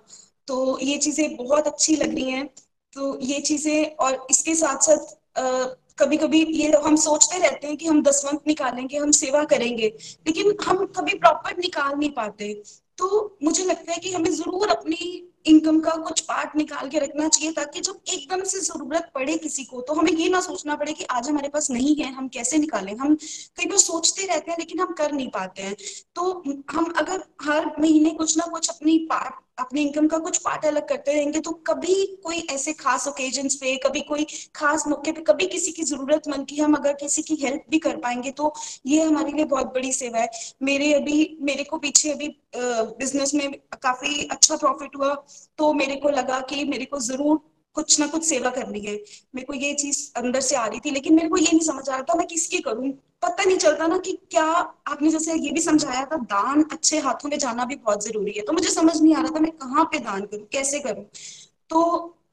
तो ये चीज़ें बहुत अच्छी लग रही हैं। तो ये चीज़ें, और इसके साथ साथ कभी कभी ये हम सोचते रहते हैं कि हम दसवंत निकालेंगे, हम सेवा करेंगे, लेकिन हम कभी प्रॉपर निकाल नहीं पाते। तो मुझे लगता है कि हमें ज़रूर अपनी इनकम का कुछ पार्ट निकाल के रखना चाहिए ताकि जब एकदम से ज़रूरत पड़े किसी को तो हमें ये ना सोचना पड़े कि आज हमारे पास नहीं है, हम कैसे निकालें? हम कई बार सोचते रहते हैं लेकिन हम कर नहीं पाते हैं। तो हम अगर हर महीने कुछ ना कुछ अपनी पार्ट, अपने इनकम का कुछ पार्ट अलग करते रहेंगे तो कभी कोई ऐसे खास ओकेजन पे, कभी कोई खास मौके पे, कभी किसी की जरूरतमंद की हम अगर किसी की हेल्प भी कर पाएँगे तो ये हमारे लिए बहुत बड़ी सेवा है। मेरे अभी, मेरे को पीछे अभी बिज़नेस में काफ़ी अच्छा प्रॉफिट हुआ। तो मेरे को लगा कि मेरे को ज़रूर कुछ ना कुछ सेवा करनी है। मेरे को ये चीज़ अंदर से आ रही थी, लेकिन मेरे को ये नहीं समझ आ रहा था मैं किसकी करूँ। पता नहीं चलता ना कि क्या आपने जैसे ये भी समझाया था, दान अच्छे हाथों में जाना भी बहुत ज़रूरी है। तो मुझे समझ नहीं आ रहा था मैं कहाँ पे दान करूँ, कैसे करूँ। तो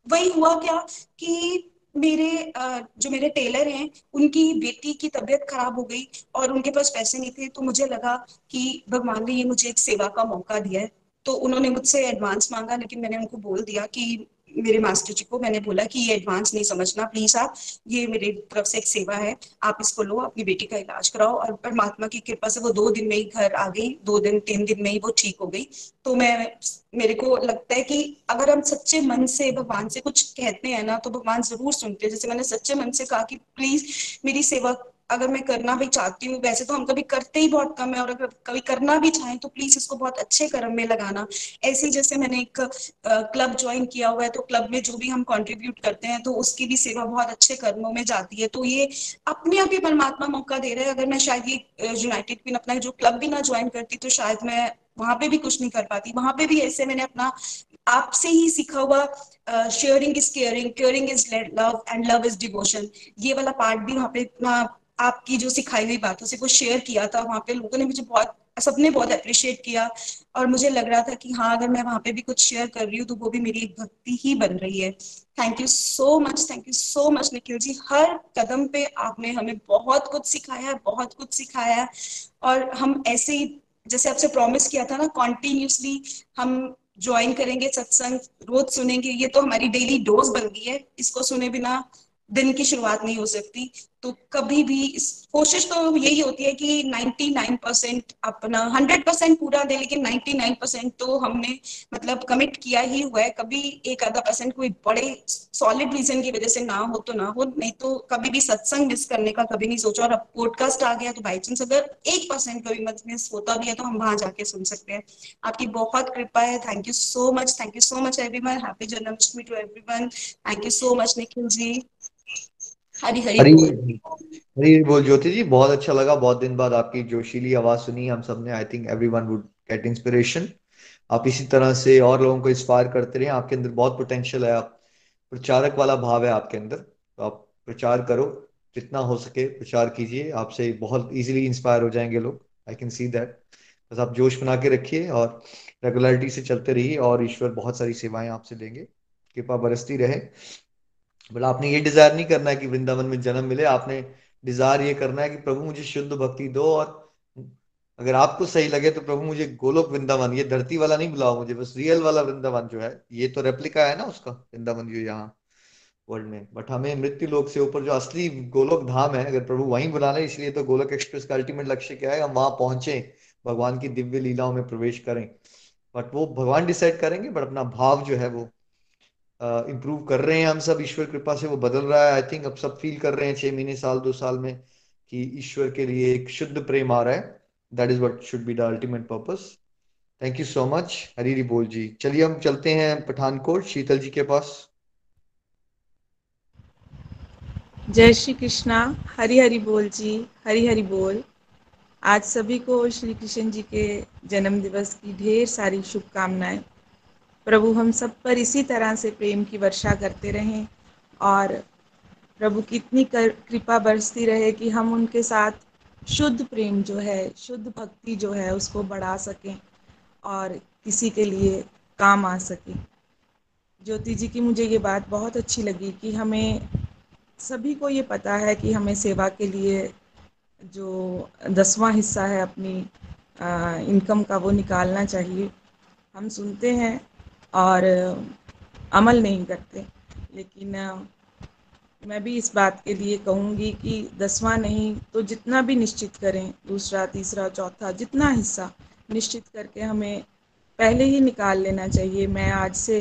वही हुआ क्या कि मेरे जो मेरे टेलर हैं, उनकी बेटी की तबीयत खराब हो गई और उनके पास पैसे नहीं थे तो मुझे लगा कि भगवान ने ये मुझे एक सेवा का मौका दिया है। तो उन्होंने मुझसे एडवांस मांगा, लेकिन मैंने उनको बोल दिया कि मेरे मास्टर जी को मैंने बोला कि ये एडवांस नहीं समझना प्लीज़ आप, ये मेरी तरफ़ से एक सेवा है, आप इसको लो, अपनी बेटी का इलाज कराओ। और परमात्मा की कृपा से वो दो दिन में ही घर आ गई, दो दिन, तीन दिन में ही वो ठीक हो गई। तो मैं, मेरे को लगता है कि अगर हम सच्चे मन से भगवान से कुछ कहते हैं ना तो भगवान ज़रूर सुनते हैं। जैसे मैंने सच्चे मन से कहा कि प्लीज़ मेरी सेवा अगर मैं करना भी चाहती हूँ, वैसे तो हम कभी करते ही बहुत कम है और अगर कभी करना भी चाहें तो प्लीज़ इसको बहुत अच्छे कर्म में लगाना। ऐसे जैसे मैंने एक क्लब ज्वाइन किया हुआ है तो क्लब में जो भी हम कंट्रीब्यूट करते हैं तो उसकी भी सेवा बहुत अच्छे कर्मों में जाती है। तो ये अपने आप ही परमात्मा मौका दे रहे हैं। अगर मैं शायद ये यूनाइटेड क्वीन अपना जो क्लब भी ना ज्वाइन करती तो शायद मैं वहाँ पे भी कुछ नहीं कर पाती। वहाँ पे भी ऐसे मैंने अपना आपसे ही सीखा हुआ sharing is caring caring is love and love is devotion ये वाला पार्ट भी वहाँ पे आपकी जो सिखाई हुई बातों से वो शेयर किया था, वहाँ पे लोगों ने मुझे बहुत, सबने बहुत अप्रिशिएट किया और मुझे लग रहा था कि हाँ अगर मैं वहाँ पे भी कुछ शेयर कर रही हूँ तो वो भी मेरी एक भक्ति ही बन रही है। Thank you so much thank you so much Nikhil ji. हर कदम पे आपने हमें बहुत कुछ सिखाया है बहुत कुछ सिखाया है और हम ऐसे ही, जैसे आपसे प्रॉमिस किया था ना कॉन्टिन्यूसली हम ज्वाइन करेंगे, सत्संग रोज सुनेंगे, ये तो हमारी डेली डोज बन गई है। इसको सुने बिना दिन की शुरुआत नहीं हो सकती। तो कभी भी कोशिश तो यही होती है कि 99 परसेंट अपना 100 परसेंट पूरा दे, लेकिन 99 परसेंट तो हमने मतलब कमिट किया ही हुआ है। कभी एक आधा परसेंट कोई बड़े सॉलिड रीजन की वजह से ना हो तो ना हो, नहीं तो कभी भी सत्संग मिस करने का कभी नहीं सोचा। और अब पॉडकास्ट आ गया तो बाई चांस अगर एक परसेंट कभी मत मिस होता भी है तो हम वहाँ जाके सुन सकते हैं। आपकी बहुत कृपा है। Thank you so much thank you so much everyone happy Janmashtami to everyone thank you so much Nikhil ji. Hari Hari Hari Hari बोल ज्योति जी बहुत अच्छा लगा। बहुत दिन बाद आपकी जोशीली आवाज़ सुनी। हम सबने I think everyone would get inspiration आप इसी तरह से और लोगों को इंस्पायर करते रहे। आपके अंदर बहुत पोटेंशियल है। आप प्रचारक वाला भाव है आपके अंदर। तो आप प्रचार करो। जितना हो सके प्रचार कीजिए। आपसे बहुत इजीली इंस्पायर हो जाएँगे लोग। आई कैन सी दैट बस आप जोश बना के रखिए और रेगुलरिटी से चलते रहिए और ईश्वर बहुत सारी सेवाएँ आपसे देंगे। कृपा बरसती रहे। बोला, आपने ये डिज़ायर नहीं करना है कि वृंदावन में जन्म मिले, आपने डिज़ायर ये करना है कि प्रभु मुझे शुद्ध भक्ति दो और अगर आपको सही लगे तो प्रभु मुझे गोलोक वृंदावन, ये धरती वाला नहीं बुलाओ मुझे, बस रियल वाला वृंदावन जो है, ये तो रेप्लिका है ना उसका, वृंदावन जो यहाँ वर्ल्ड में। बट हमें मृत्यु लोक से ऊपर जो असली गोलोक धाम है, अगर प्रभु वहीं बुला ले, इसलिए तो गोलोक एक्सप्रेस का अल्टीमेट लक्ष्य क्या है, हम वहाँ पहुँचे, भगवान की दिव्य लीलाओं में प्रवेश करें। बट वो भगवान डिसाइड करेंगे बट अपना भाव जो है वो इम्प्रूव कर रहे हैं हम सब, ईश्वर कृपा से वो बदल रहा है। आई थिंक अब सब फील कर रहे हैं छह महीने, साल, दो साल में कि ईश्वर के लिए एक शुद्ध प्रेम आ रहा है। That is what should be the ultimate purpose thank you so much Hari बोल जी चलिए हम चलते हैं पठानकोट, शीतल जी के पास। जय श्री कृष्णा हरी हरी बोल जी हरी हरी बोल आज सभी को श्री कृष्ण जी के जन्म दिवस की ढेर सारी शुभकामनाएँ। प्रभु, हम सब पर इसी तरह से प्रेम की वर्षा करते रहें और प्रभु की इतनी कृपा बरसती रहे कि हम उनके साथ शुद्ध प्रेम जो है, शुद्ध भक्ति जो है, उसको बढ़ा सकें और किसी के लिए काम आ सके। ज्योति जी की मुझे ये बात बहुत अच्छी लगी कि हमें, सभी को ये पता है कि हमें सेवा के लिए जो दसवां हिस्सा है अपनी इनकम का वो निकालना चाहिए। हम सुनते हैं और अमल नहीं करते। लेकिन मैं भी इस बात के लिए कहूँगी कि दसवां नहीं तो जितना भी निश्चित करें, दूसरा, तीसरा, चौथा, जितना हिस्सा निश्चित करके हमें पहले ही निकाल लेना चाहिए। मैं आज से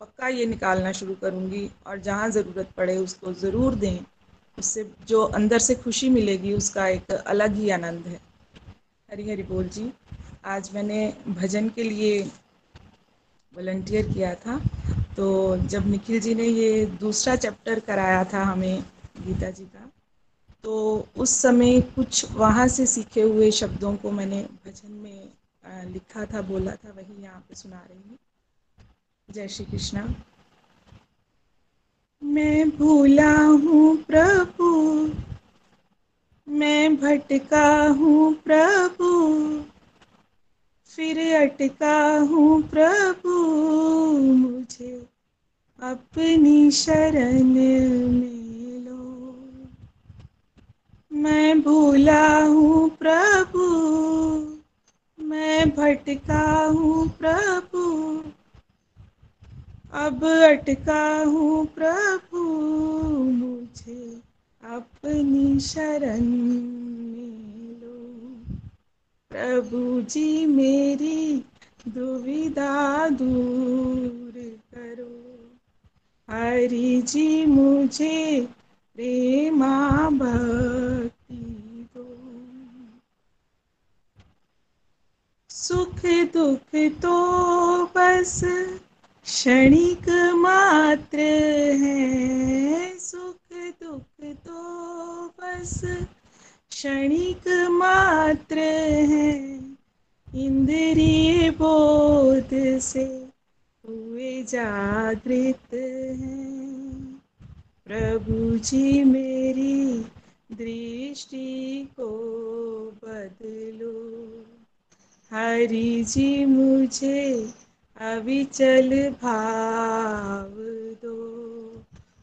पक्का ये निकालना शुरू करूँगी और जहाँ ज़रूरत पड़े उसको ज़रूर दें। उससे जो अंदर से खुशी मिलेगी उसका एक अलग ही आनंद है। हरी हरी बोल जी। आज मैंने भजन के लिए वॉल्टियर किया था। तो जब निखिल जी ने ये दूसरा चैप्टर कराया था हमें, गीता जी का तो उस समय कुछ वहाँ से सीखे हुए शब्दों को मैंने भजन में लिखा था, बोला था, वही यहाँ पे सुना रही हूँ। जय श्री कृष्णा। मैं भूला हूँ प्रभु, मैं भटका हूँ प्रभु फिर अटका हूँ प्रभु, मुझे अपनी शरण में लो मैं भूला हूँ प्रभु, मैं भटका हूँ प्रभु, अब अटका हूँ प्रभु, मुझे अपनी शरण में प्रभु जी मेरी दुविधा दूर करो। हरि जी मुझे प्रेमा भक्ति दो। सुख दुख तो बस क्षणिक मात्र है। सुख दुख तो बस क्षणिक मात्र है, इंद्रिय बोध से हुए जागृत हैं। प्रभु जी मेरी दृष्टि को बदलो, हरि जी मुझे अविचल भाव दो।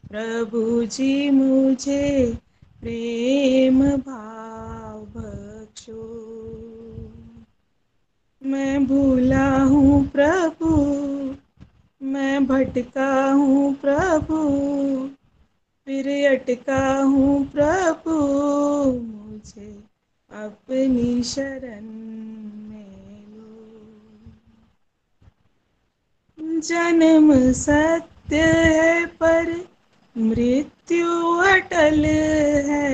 प्रभु जी मुझे प्रेम भाव बख्शो मैं भूला हूँ प्रभु, मैं भटका हूँ प्रभु, फिर अटका हूँ प्रभु, मुझे अपनी शरण में लो। जन्म सत्य है पर मृत्यु अटल है,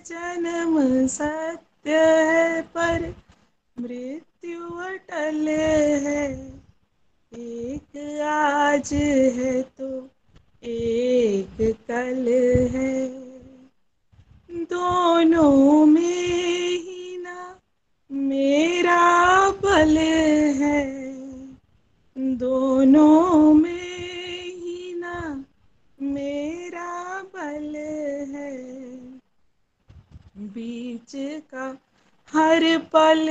जन्म सत्य है, पर मृत्यु अटल है। एक आज है तो एक कल है। दोनों में ही ना मेरा बल है। दोनों में बीच का हर पल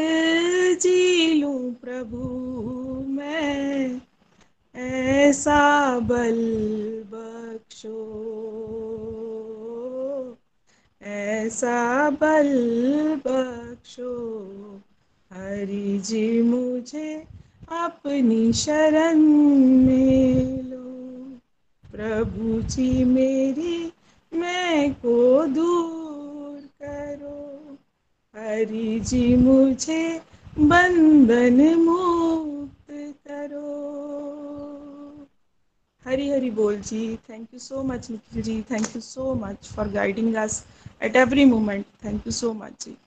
जी लूँ प्रभु मैं। ऐसा बल बख्शो। ऐसा बल बख्शो। हरि जी, मुझे अपनी शरण में लो प्रभु जी मेरी मैं को दूर करो। हरि जी मुझे बंधन मुक्त करो। हरी हरी बोल जी। Thank you so much Nikhil ji. Thank you so much for guiding us at every moment thank you so much जी।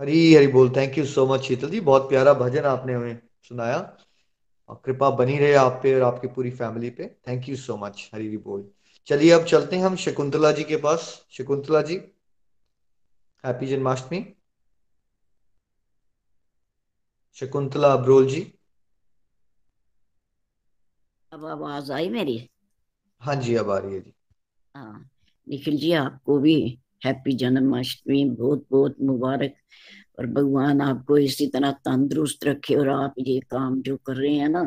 हरी हरी बोल। Thank you so much Sheetal ji. बहुत प्यारा भजन आपने हमें सुनाया। और कृपा बनी रहे आप पे और आपकी पूरी फैमिली पे। Thank you so much Hari Hari बोल। चलिए, अब चलते हैं हम शकुंतला जी के पास। शकुंतला जी हैप्पी जन्माष्टमी शकुंतला अब्रोल जी अब आवाज़ आई मेरी? हाँ जी अब आ रही है जी। हाँ। निखिल जी आपको भी हैप्पी जन्माष्टमी बहुत बहुत मुबारक। और भगवान आपको इसी तरह तंदुरुस्त रखे और आप ये काम जो कर रहे हैं ना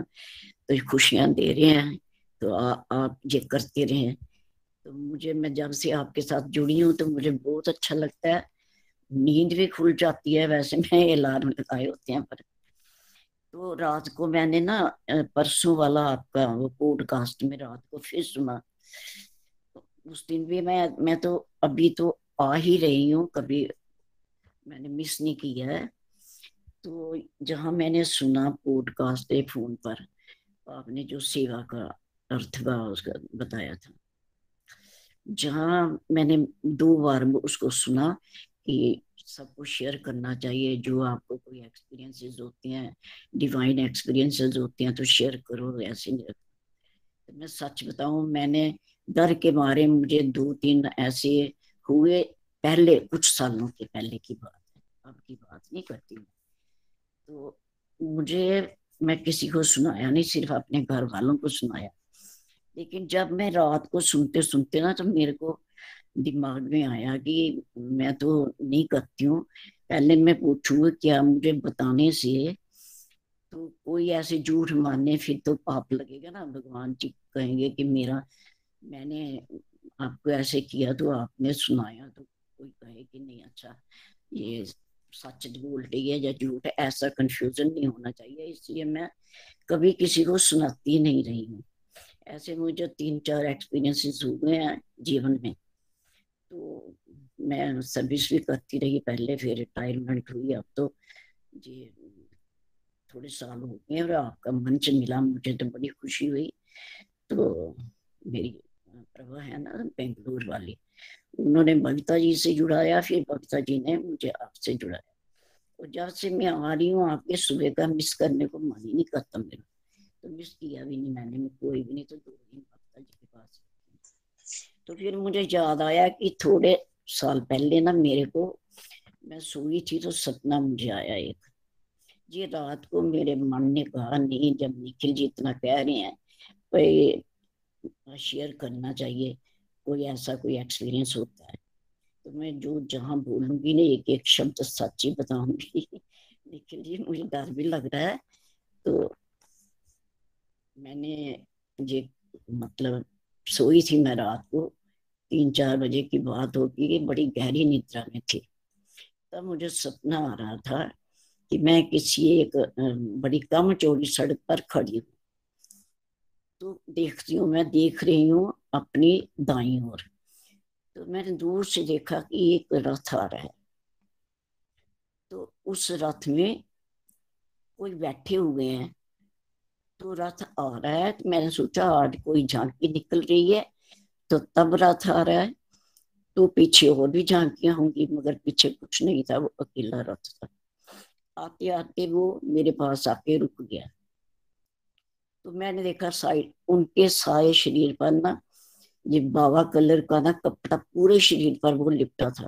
तो खुशियाँ दे रहे हैं। तो आ, आप ये करते रहे। तो मुझे मैं जब से आपके साथ जुड़ी हूँ तो मुझे बहुत अच्छा लगता है। नींद भी खुल जाती है वैसे मैं अलार्म लगाए होते हैं पर। तो रात को मैंने ना परसों वाला आपका वो पॉडकास्ट में रात को फिर सुना। उस दिन भी मैं मैं तो अभी तो आ ही रही हूँ, कभी मैंने मिस नहीं किया है। तो जहाँ मैंने सुना पॉडकास्ट है फ़ोन पर, आपने जो सेवा का अर्थ का उसका बताया था। जहाँ मैंने दो बार उसको सुना कि सबको शेयर करना चाहिए, जो आपको कोई एक्सपीरियंसेस होते हैं डिवाइन एक्सपीरियंसेस होते हैं तो शेयर करो, ऐसे तो मैं सच बताऊँ, मैंने डर के मारे मुझे दो तीन ऐसे हुए पहले, कुछ सालों के पहले की बात है, अब की बात नहीं करती तो मुझे, मैं किसी को सुनाया नहीं, सिर्फ़ अपने घर वालों को सुनाया। लेकिन जब मैं रात को सुनते सुनते ना तो मेरे को दिमाग में आया कि मैं तो नहीं करती हूँ। पहले मैं पूछूँगा, क्या मुझे बताने से? तो कोई ऐसे झूठ मानने फिर तो पाप लगेगा ना। भगवान जी कहेंगे कि मेरा, मैंने आपको ऐसे किया तो आपने सुनाया। तो कोई कहे कि नहीं अच्छा ये सच बोल रही है या झूठ ऐसा कंफ्यूजन नहीं होना चाहिए। इसलिए मैं कभी किसी को सुनाती नहीं रही हूँ। ऐसे मुझे तीन चार एक्सपीरियंसेस हुए हैं जीवन में। तो मैं सर्विस भी करती रही पहले, फिर रिटायरमेंट हुई। अब तो जी, थोड़े साल हो गए और आपका मंच मिला, मुझे तो बड़ी खुशी हुई। तो मेरी प्रभा है ना, बेंगलुरु वाली, उन्होंने बबीता जी से जुड़ाया, फिर बबीता जी ने मुझे आपसे जुड़ाया। और जब से मैं आ रही हूँ, आपके सुबह का मिस करने को मन ही नहीं करता मेरा। तो मिस किया भी नहीं मैंने, मैं कोई भी नहीं तो दो दिन बबीता जी के पास तो फिर मुझे याद आया कि थोड़े साल पहले ना मेरे को, मैं सोई थी तो सपना मुझे आया एक। ये रात को मेरे मन ने कहा, नहीं, जब निखिल जी इतना कह रहे हैं भाई शेयर करना चाहिए, कोई ऐसा कोई एक्सपीरियंस होता है। तो मैं जो जहाँ बोलूँगी ना एक एक शब्द सच ही बताऊँगी। निखिल जी, मुझे डर भी लग रहा है। तो मैंने ये मतलब सोई थी मैं रात को तीन चार बजे की बात होगी बड़ी गहरी निद्रा में थी। तब मुझे सपना आ रहा था कि मैं किसी एक बड़ी कम चौड़ी सड़क पर खड़ी हूँ। तो देखती हूँ, मैं देख रही हूँ अपनी दाई ओर। तो मैंने दूर से देखा कि एक रथ आ रहा है। तो उस रथ में कोई बैठे हुए हैं। तो रथ आ रहा है तो मैंने सोचा, आज कोई झांकी निकल रही है। तो तब रथ आ रहा है। तो पीछे और भी झांकियाँ होंगी, मगर पीछे कुछ नहीं था, वो अकेला रथ था। आते आते वो मेरे पास आके रुक गया। तो मैंने देखा साइड उनके सारे शरीर पर ना, ये बाबा कलर का ना कपड़ा पूरे शरीर पर वो लिपटा था।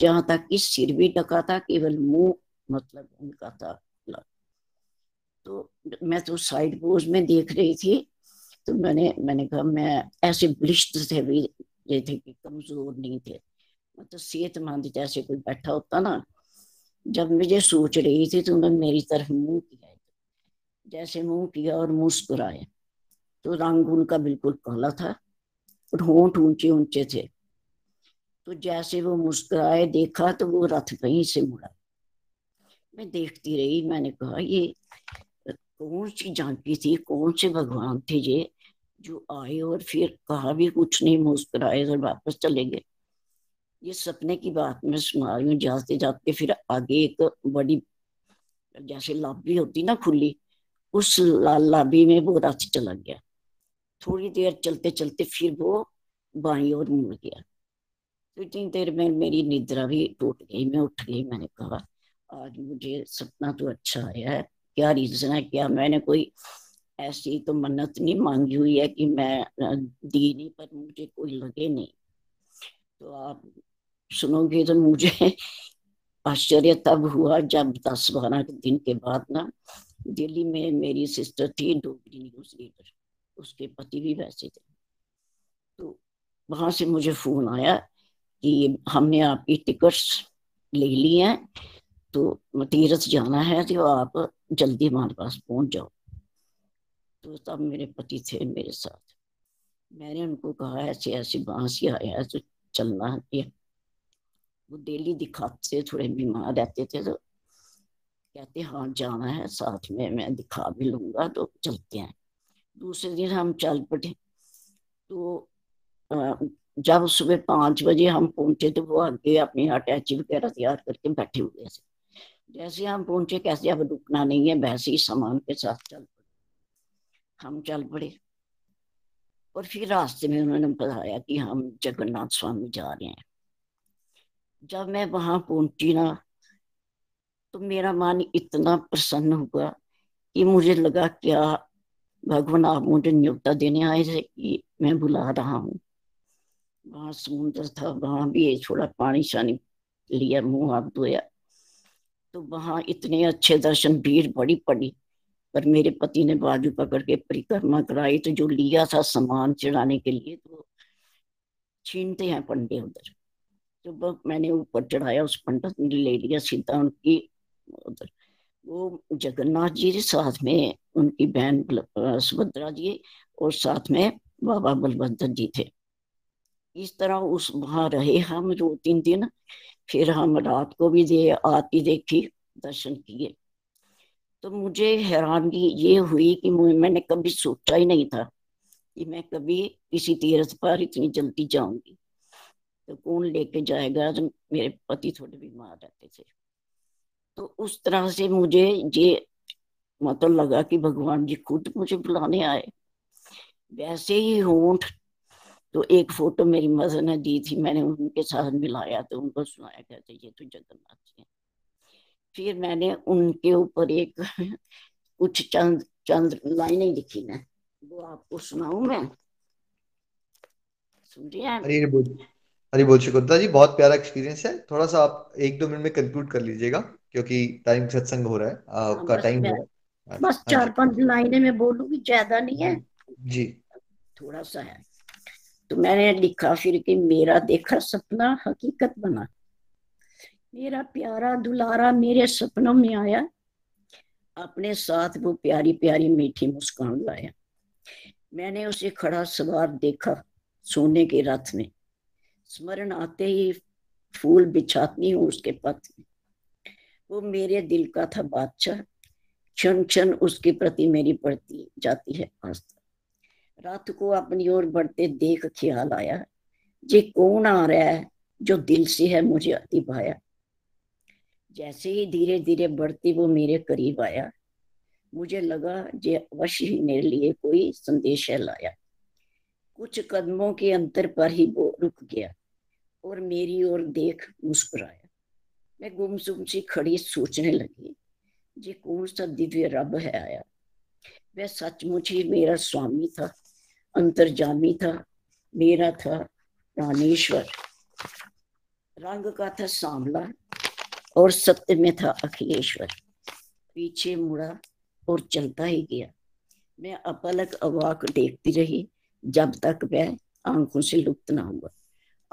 जहाँ तक कि सिर भी ढका था, केवल मुँह मतलब उनका था। तो मैं तो साइड पोज में देख रही थी तो मैंने मैंने कहा, मैं ऐसे ब्लिश्ट थे भी ये थे कि कमज़ोर नहीं थे। मतलब सेहतमंद जैसे कोई बैठा होता ना, जब मुझे सोच रही थी तो उन्होंने मेरी तरफ़ मुँह किया। जैसे मुँह किया और मुस्कुराए तो रंग उनका बिल्कुल काला था और होंठ ऊँचे ऊँचे थे। तो जैसे वो मुस्कुराए, देखा तो वो रथ कहीं से मुड़ा। मैं देखती रही, मैंने कहा, ये कौन सी झांकी थी, कौन से भगवान थे ये जो आए और फिर कहा भी कुछ नहीं, मुस्कुराए और वापस चले गए। ये सपने की बात मैं सुना रही हूँ जाते जाते फिर आगे एक बड़ी, जैसे लाबी होती ना खुली, उस लाबी में वो रथ चला गया। थोड़ी देर चलते चलते फिर वो बाई और मुड़ गया। तो इतनी देर में मेरी निद्रा भी टूट गई, मैं उठ गई, मैंने कहा, आज मुझे सपना तो अच्छा आया है। क्या रीजन है, क्या मैंने कोई ऐसी तो मन्नत नहीं मांगी हुई है कि मैं दी नहीं पर मुझे कोई लगे नहीं। तो आप सुनोगे तो मुझे आश्चर्य तब हुआ जब दस बारह दिन के बाद ना दिल्ली में मेरी सिस्टर थी डोगरी न्यूज़ रीडर उसके पति भी वैसे थे। तो वहाँ से मुझे फ़ोन आया कि हमने आपकी टिकट्स ले ली हैं तो तीरथ जाना है तो आप जल्दी हमारे पास पहुँच जाओ। तो तब मेरे पति थे मेरे साथ। मैंने उनको कहा, ऐसे ऐसे वहाँ आया है तो चलना है वो डेली दिखाते, थोड़े बीमार रहते थे तो कहते हाँ जाना है, साथ में मैं दिखा भी लूँगा तो चलते हैं। दूसरे दिन हम चल पड़े। तो जब सुबह पाँच बजे हम पहुँचे तो वो आगे अपनी अटैची वगैरह तैयार करके बैठे हुए थे। जैसे हम पहुँचे कैसे अब रुकना नहीं है, वैसे ही सामान के साथ चल पड़े। हम चल पड़े। और फिर रास्ते में उन्होंने बताया कि हम जगन्नाथ स्वामी जा रहे हैं। जब मैं वहाँ पहुँची ना तो मेरा मन इतना प्रसन्न हुआ कि मुझे लगा, क्या भगवान आप मुझे न्योता देने आए थे कि मैं बुला रहा हूँ? वहाँ समुद्र था, वहाँ भी थोड़ा पानी शानी लिया, मुँह हाथ धोया। तो वहाँ इतने अच्छे दर्शन, भीड़ बड़ी पड़ी। पर मेरे पति ने बाजू पकड़ के परिक्रमा कराई तो जो लिया था सामान चढ़ाने के लिए तो छीनते हैं पंडे उधर। तो मैंने ऊपर चढ़ाया, उस पंडित ने ले लिया सीधा उनकी उधर। वो जगन्नाथ जी साथ में, उनकी बहन सुभद्रा जी और साथ में बाबा बलभद्र जी थे। इस तरह उस वहाँ रहे हम दो तीन दिन। फिर हम रात को भी दे, आती देखी, दर्शन किए। तो मुझे हैरानगी ये हुई कि मैंने कभी सोचा ही नहीं था कि मैं कभी किसी तीर्थ पर इतनी जल्दी जाऊँगी। तो कौन लेके जाएगा? तो मेरे पति थोड़े बीमार रहते थे। तो उस तरह से मुझे ये मतलब लगा कि भगवान जी खुद मुझे बुलाने आए। वैसे ही होंठ तो एक फ़ोटो मेरी मदर ने दी थी मैंने उनके साथ मिलाया तो उनको सुनाया कहते ये तो जगन्नाथ जी है। फिर मैंने उनके ऊपर एक कुछ चंद चंद लाइनें लिखी ना वो आपको सुनाऊ मैं? सुन हरी बोल बोल जी बहुत प्यारा एक्सपीरियंस है। थोड़ा सा आप एक दो मिनट में कंक्लूड कर लीजिएगा क्योंकि टाइम सत्संग हो रहा है आपका टाइम हो रहा है। बस हाँ चार पाँच लाइनें मैं बोलूँगी ज़्यादा नहीं है। जी। थोड़ा सा है। तो मैंने लिखा, फिर कि मेरा देखा सपना हकीकत बना। मेरा प्यारा दुलारा मेरे सपनों में आया। अपने साथ वो प्यारी प्यारी मीठी मुस्कान लाया। मैंने उसे खड़ा सवार देखा सोने के रथ में। स्मरण आते ही फूल बिछाती हूँ उसके पथ में। वो मेरे दिल का था बादशाह। क्षण क्षण उसके प्रति मेरी पड़ती जाती है आस्था। रात को अपनी ओर बढ़ते देख ख्याल आया। जे कौन आ रहा है, जो दिल से है मुझे अति भाया। जैसे ही धीरे धीरे बढ़ती वो मेरे करीब आया। मुझे लगा जे अवश्य ही मेरे लिए कोई संदेश है लाया। कुछ कदमों के अंतर पर ही वो रुक गया और मेरी ओर देख मुस्कुराया। मैं गुमसुम सी खड़ी सोचने लगी, जे कौन सा दिव्य रब है आया। वह सचमुच ही मेरा स्वामी था। अंतर्जामी था, मेरा था प्राणेश्वर। रंग का था सांवला और सत्य में था अखिलेश्वर। पीछे मुड़ा और चलता ही गया। मैं अपलक अवाक देखती रही, जब तक वह आँखों से लुप्त ना हुआ।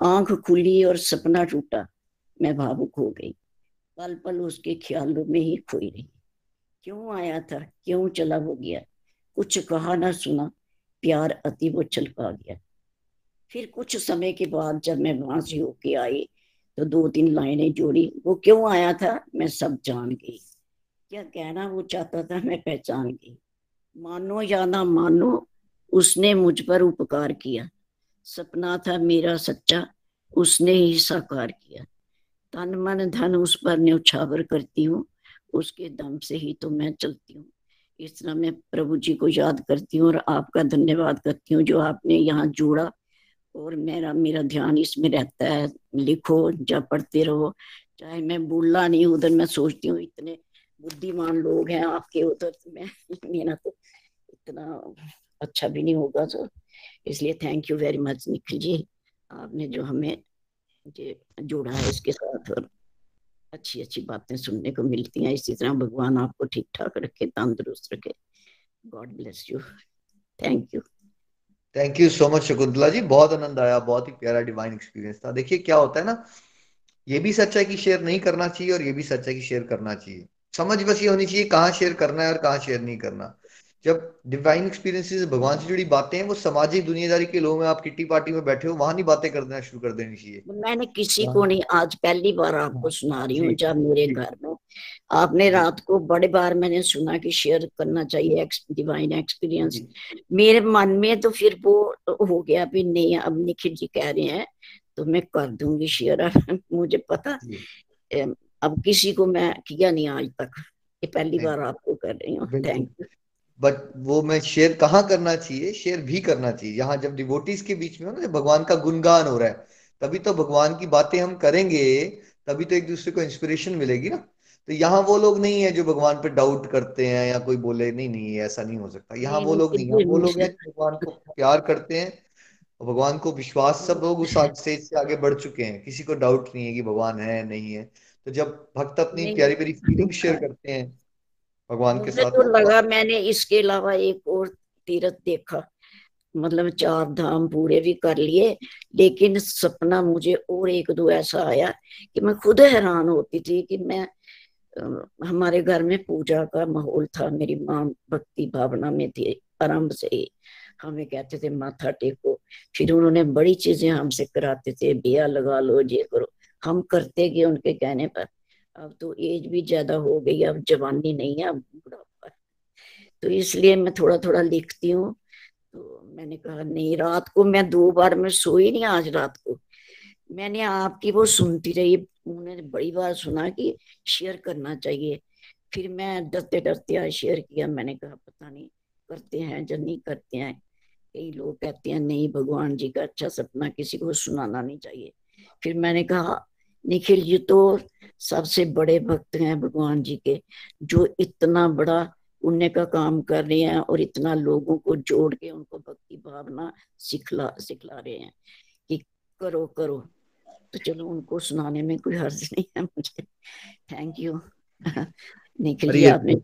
आँख खुली और सपना टूटा, मैं भावुक हो गई। पल पल उसके ख्यालों में ही खोई रही। क्यों आया था? क्यों चला वो गया? कुछ कहा ना सुना प्यार अति वो चल पा गया। फिर कुछ समय के बाद जब मैं वहाँ से होके आई तो दो तीन लाइनें जोड़ी, वो क्यों आया था, मैं सब जान गई। क्या कहना वो चाहता था, मैं पहचान गई। मानो या ना मानो, उसने मुझ पर उपकार किया। सपना था मेरा सच्चा, उसने ही साकार किया। तन मन धन उस पर न्यौछावर करती हूँ, उसके दम से ही तो मैं चलती हूँ। इस तरह मैं प्रभु जी को याद करती हूँ और आपका धन्यवाद करती हूँ जो आपने यहाँ जोड़ा और मेरा मेरा ध्यान इसमें रहता है। लिखो, जब पढ़ते रहो। चाहे मैं बोलना नहीं उधर मैं सोचती हूँ, इतने बुद्धिमान लोग हैं आपके उधर तो मैं मेरा तो इतना अच्छा भी नहीं होगा तो। इसलिए thank you very much Nikhil ji. आपने जो हमें जोड़ा है इसके साथ और अच्छी अच्छी बातें सुनने को मिलती हैं। इसी तरह भगवान आपको ठीक ठाक रखे, तंदुरुस्त रखे। God bless you thank you thank you so much Shakuntala ji बहुत आनंद आया, बहुत ही प्यारा डिवाइन एक्सपीरियंस था। देखिए, क्या होता है ना, ये भी सच है कि शेयर नहीं करना चाहिए और ये भी सच है कि शेयर करना चाहिए। समझ बस ये होनी चाहिए कहाँ शेयर करना है और कहाँ शेयर नहीं करना। जब डिवाइन एक्सपीरियंसेस भगवान से जुड़ी बातें हैं वो सामाजिक दुनियादारी के लोग में आप किट्टी पार्टी में बैठे हो वहाँ नहीं बातें कर देना शुरू कर देनी चाहिए। मैंने किसी को नहीं आज पहली बार आपको सुना रही हूँ जब मेरे घर में। आपने रात को बड़े बार मैंने सुना कि शेयर करना चाहिए डिवाइन एक्सपीरियंस मेरे मन में तो फिर वो हो गया भी नहीं अब निखिल जी कह रहे हैं तो मैं कर दूँगी शेयर मुझे पता अब किसी को मैं किया नहीं आज तक। ये पहली बार आपको कर रही हूँ। थैंक यू बट वो मैं शेयर कहाँ करना चाहिए? शेयर भी करना चाहिए। यहाँ जब डिवोटीज के बीच में हो ना जब भगवान का गुणगान हो रहा है तभी तो भगवान की बातें हम करेंगे तभी तो एक दूसरे को इंस्पिरेशन मिलेगी ना। तो यहाँ वो लोग नहीं है जो भगवान पे डाउट करते हैं या कोई बोले नहीं नहीं ऐसा नहीं हो सकता। यहाँ वो लोग नहीं है। वो लोग हैं भगवान को प्यार करते हैं और भगवान को विश्वास सब लोग उस स्टेज से आगे बढ़ चुके हैं। किसी को डाउट नहीं है कि भगवान है नहीं है। तो जब भक्त अपनी प्यारी प्यारी फीलिंग शेयर करते हैं भगवान के साथ तो लगा मैंने इसके अलावा एक और तीर्थ देखा। मतलब चार धाम पूरे भी कर लिए लेकिन सपना मुझे और एक दो ऐसा आया कि मैं खुद हैरान होती थी कि मैं हमारे घर में पूजा का माहौल था मेरी माँ भक्ति भावना में थी आरंभ से ही। हमें कहते थे माथा टेको। फिर उन्होंने बड़ी चीज़ें हमसे कराते थे बिया लगा लो ये करो। हम करते गए उनके कहने पर। अब तो एज भी ज़्यादा हो गई अब जवानी नहीं है, अब बुढ़ापा तो इसलिए मैं थोड़ा थोड़ा लिखती हूँ। तो मैंने कहा, नहीं, रात को मैं दो बार मैं सोई नहीं आज रात को। मैंने आपकी वो सुनती रही, उन्होंने बड़ी बार सुना कि शेयर करना चाहिए। फिर मैं डरते डरते आज शेयर किया, मैंने कहा, पता नहीं, करते हैं या नहीं करते हैं। कई लोग कहते हैं, नहीं, भगवान जी का अच्छा सपना किसी को सुनाना नहीं चाहिए। फिर मैंने कहा निखिल जी तो सबसे बड़े भक्त हैं भगवान जी के जो इतना बड़ा पुण्य का काम कर रहे हैं और इतना लोगों को जोड़ के उनको भक्ति भावना सिखला सिखला रहे हैं कि करो करो। तो चलो उनको सुनाने में कोई हर्ज नहीं है मुझे। थैंक यू निखिल जी आपने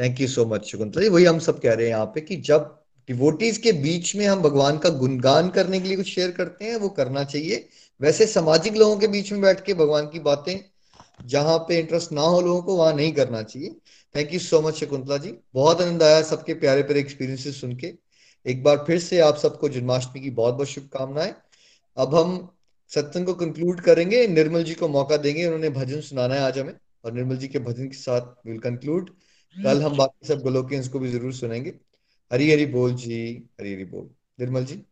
thank you so much Shakuntala ji. वही हम सब कह रहे हैं यहाँ पे कि जब डिवोटीज के बीच में हम भगवान का गुणगान करने के लिए कुछ शेयर करते हैं वो करना चाहिए। वैसे सामाजिक लोगों के बीच में बैठ के भगवान की बातें, जहाँ पे इंटरेस्ट ना हो लोगों को, वहाँ नहीं करना चाहिए। Thank you so much Shakuntala ji. बहुत आनंद आया सबके प्यारे प्यारे एक्सपीरियंसेस सुन के। एक बार फिर से आप सबको जन्माष्टमी की बहुत बहुत शुभकामनाएँ। अब हम सत्संग को कंक्लूड करेंगे। निर्मल जी को मौका देंगे। उन्होंने भजन सुनाना है आज हमें। और निर्मल जी के भजन के साथ विल कंक्लूड कल हम बाकी सब गोलोकियंस को भी ज़रूर सुनेंगे। हरी हरी बोल जी। हरी हरी बोल। निर्मल जी।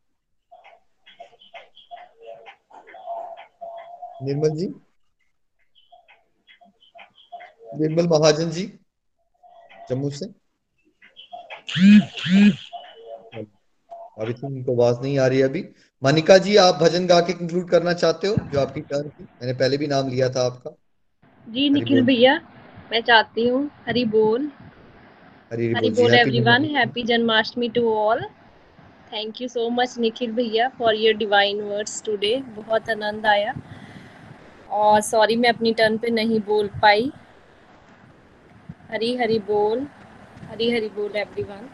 निर्मल जी। निर्मल महाजन जी जम्मू से। अभी तो उनको आवाज़ नहीं आ रही अभी। मनिका जी आप भजन गा के कंक्लूड करना चाहते हो जो आपकी टर्न थी? मैंने पहले भी नाम लिया था आपका। जी निखिल भैया मैं चाहती हूँ हरी बोल। हरी, हरी बोल everyone happy Janmashtami to all thank you so much Nikhil भैया for your divine words today बहुत आनंद आया। और सॉरी मैं अपनी टर्न पे नहीं बोल पाई। हरी हरी बोल हरी हरी बोल एवरीवन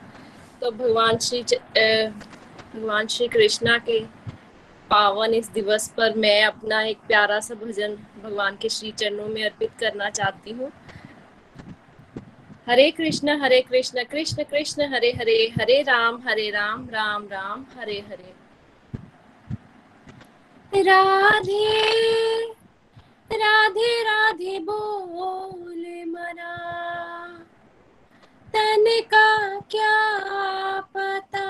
तो भगवान श्री भगवान श्री कृष्णा के पावन इस दिवस पर मैं अपना एक प्यारा सा भजन भगवान के श्री चरणों में अर्पित करना चाहती हूँ। हरे कृष्ण हरे कृष्ण कृष्ण कृष्ण, हरे हरे हरे राम हरे राम राम राम, हरे हरे। राधे। राधे राधे बोले मरा। तन का क्या पता।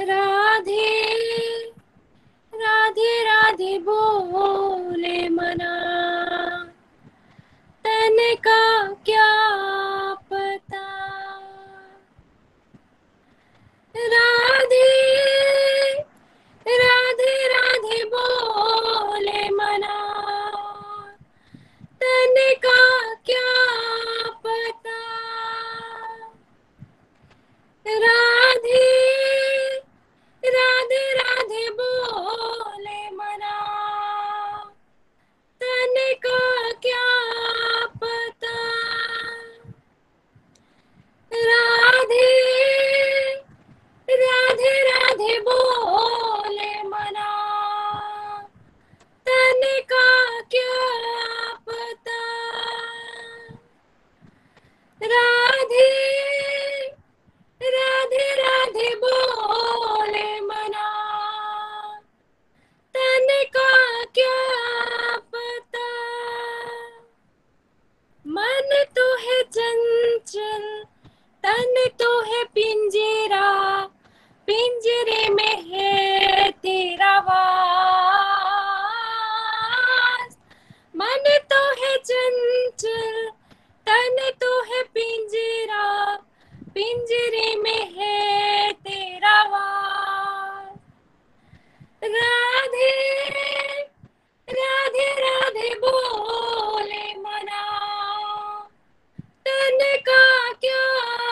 राधे राधे राधे बोले मना तन का क्या पता। राधे करने का क्या पता? राधे राधे राधे बोले मना। तन का क्या पता? राधे राधे राधे बोले मना। तन का क्या राधे राधे राधे बोले मना। तन का क्या पता? मन तो है चंचल, तन तो है पिंजरा। पिंजरे में है तेरा वास। मन तो है चंचल मन तो है पिंजरा, पिंजरे में है तेरा वार। राधे राधे राधे बोले मना। तन का क्या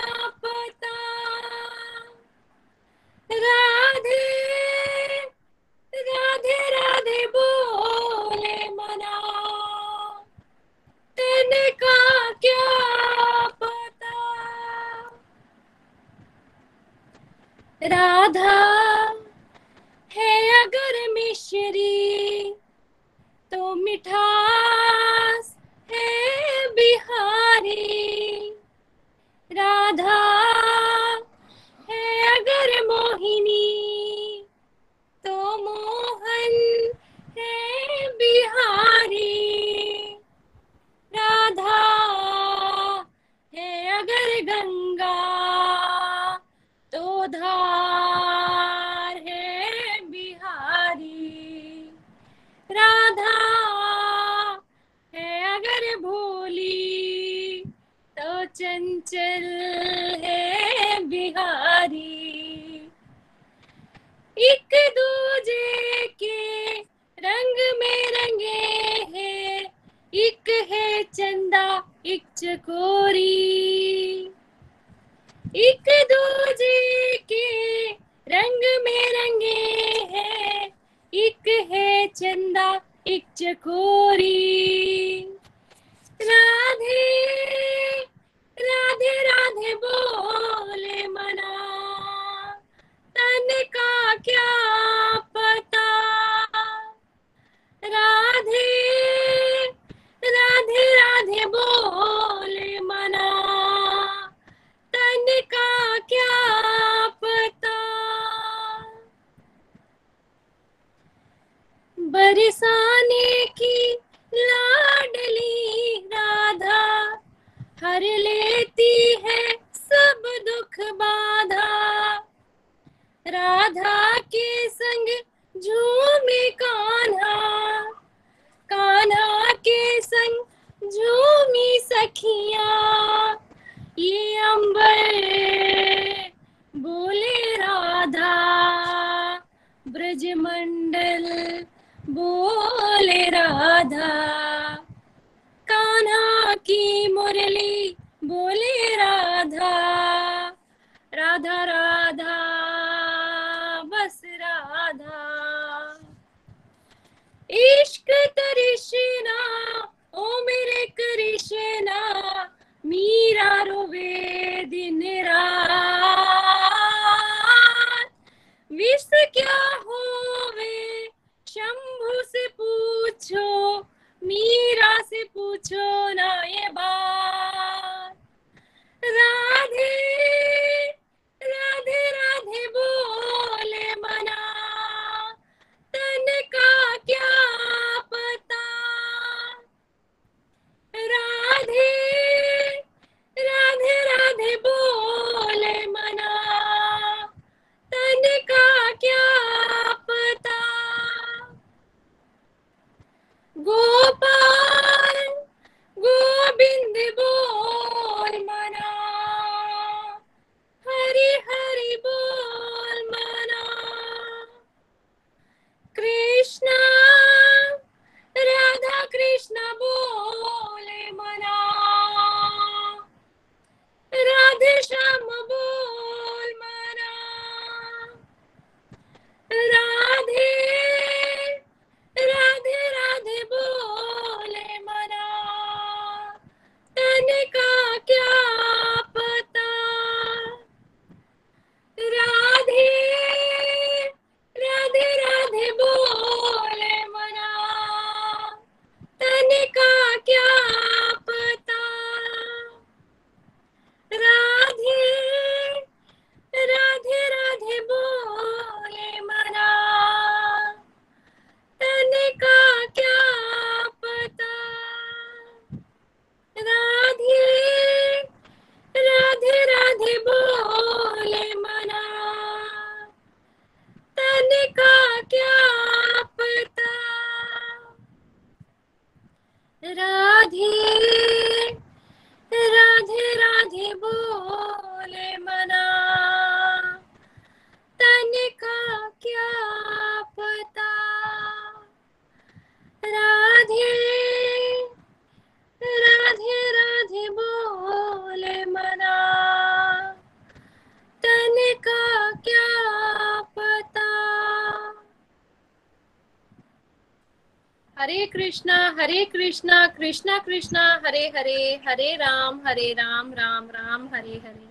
Hare Krishna Krishna Krishna, Hare Hare Hare Ram Hare Ram Ram Ram, Hare Hare.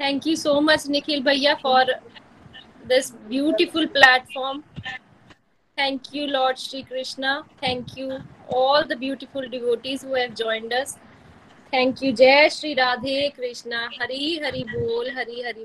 Thank you so much Nikhil भैया for this beautiful platform thank you lord Shri Krishna thank you all the beautiful devotees who have joined us thank you जय श्री राधे कृष्णा हरी हरी बोल हरी हरि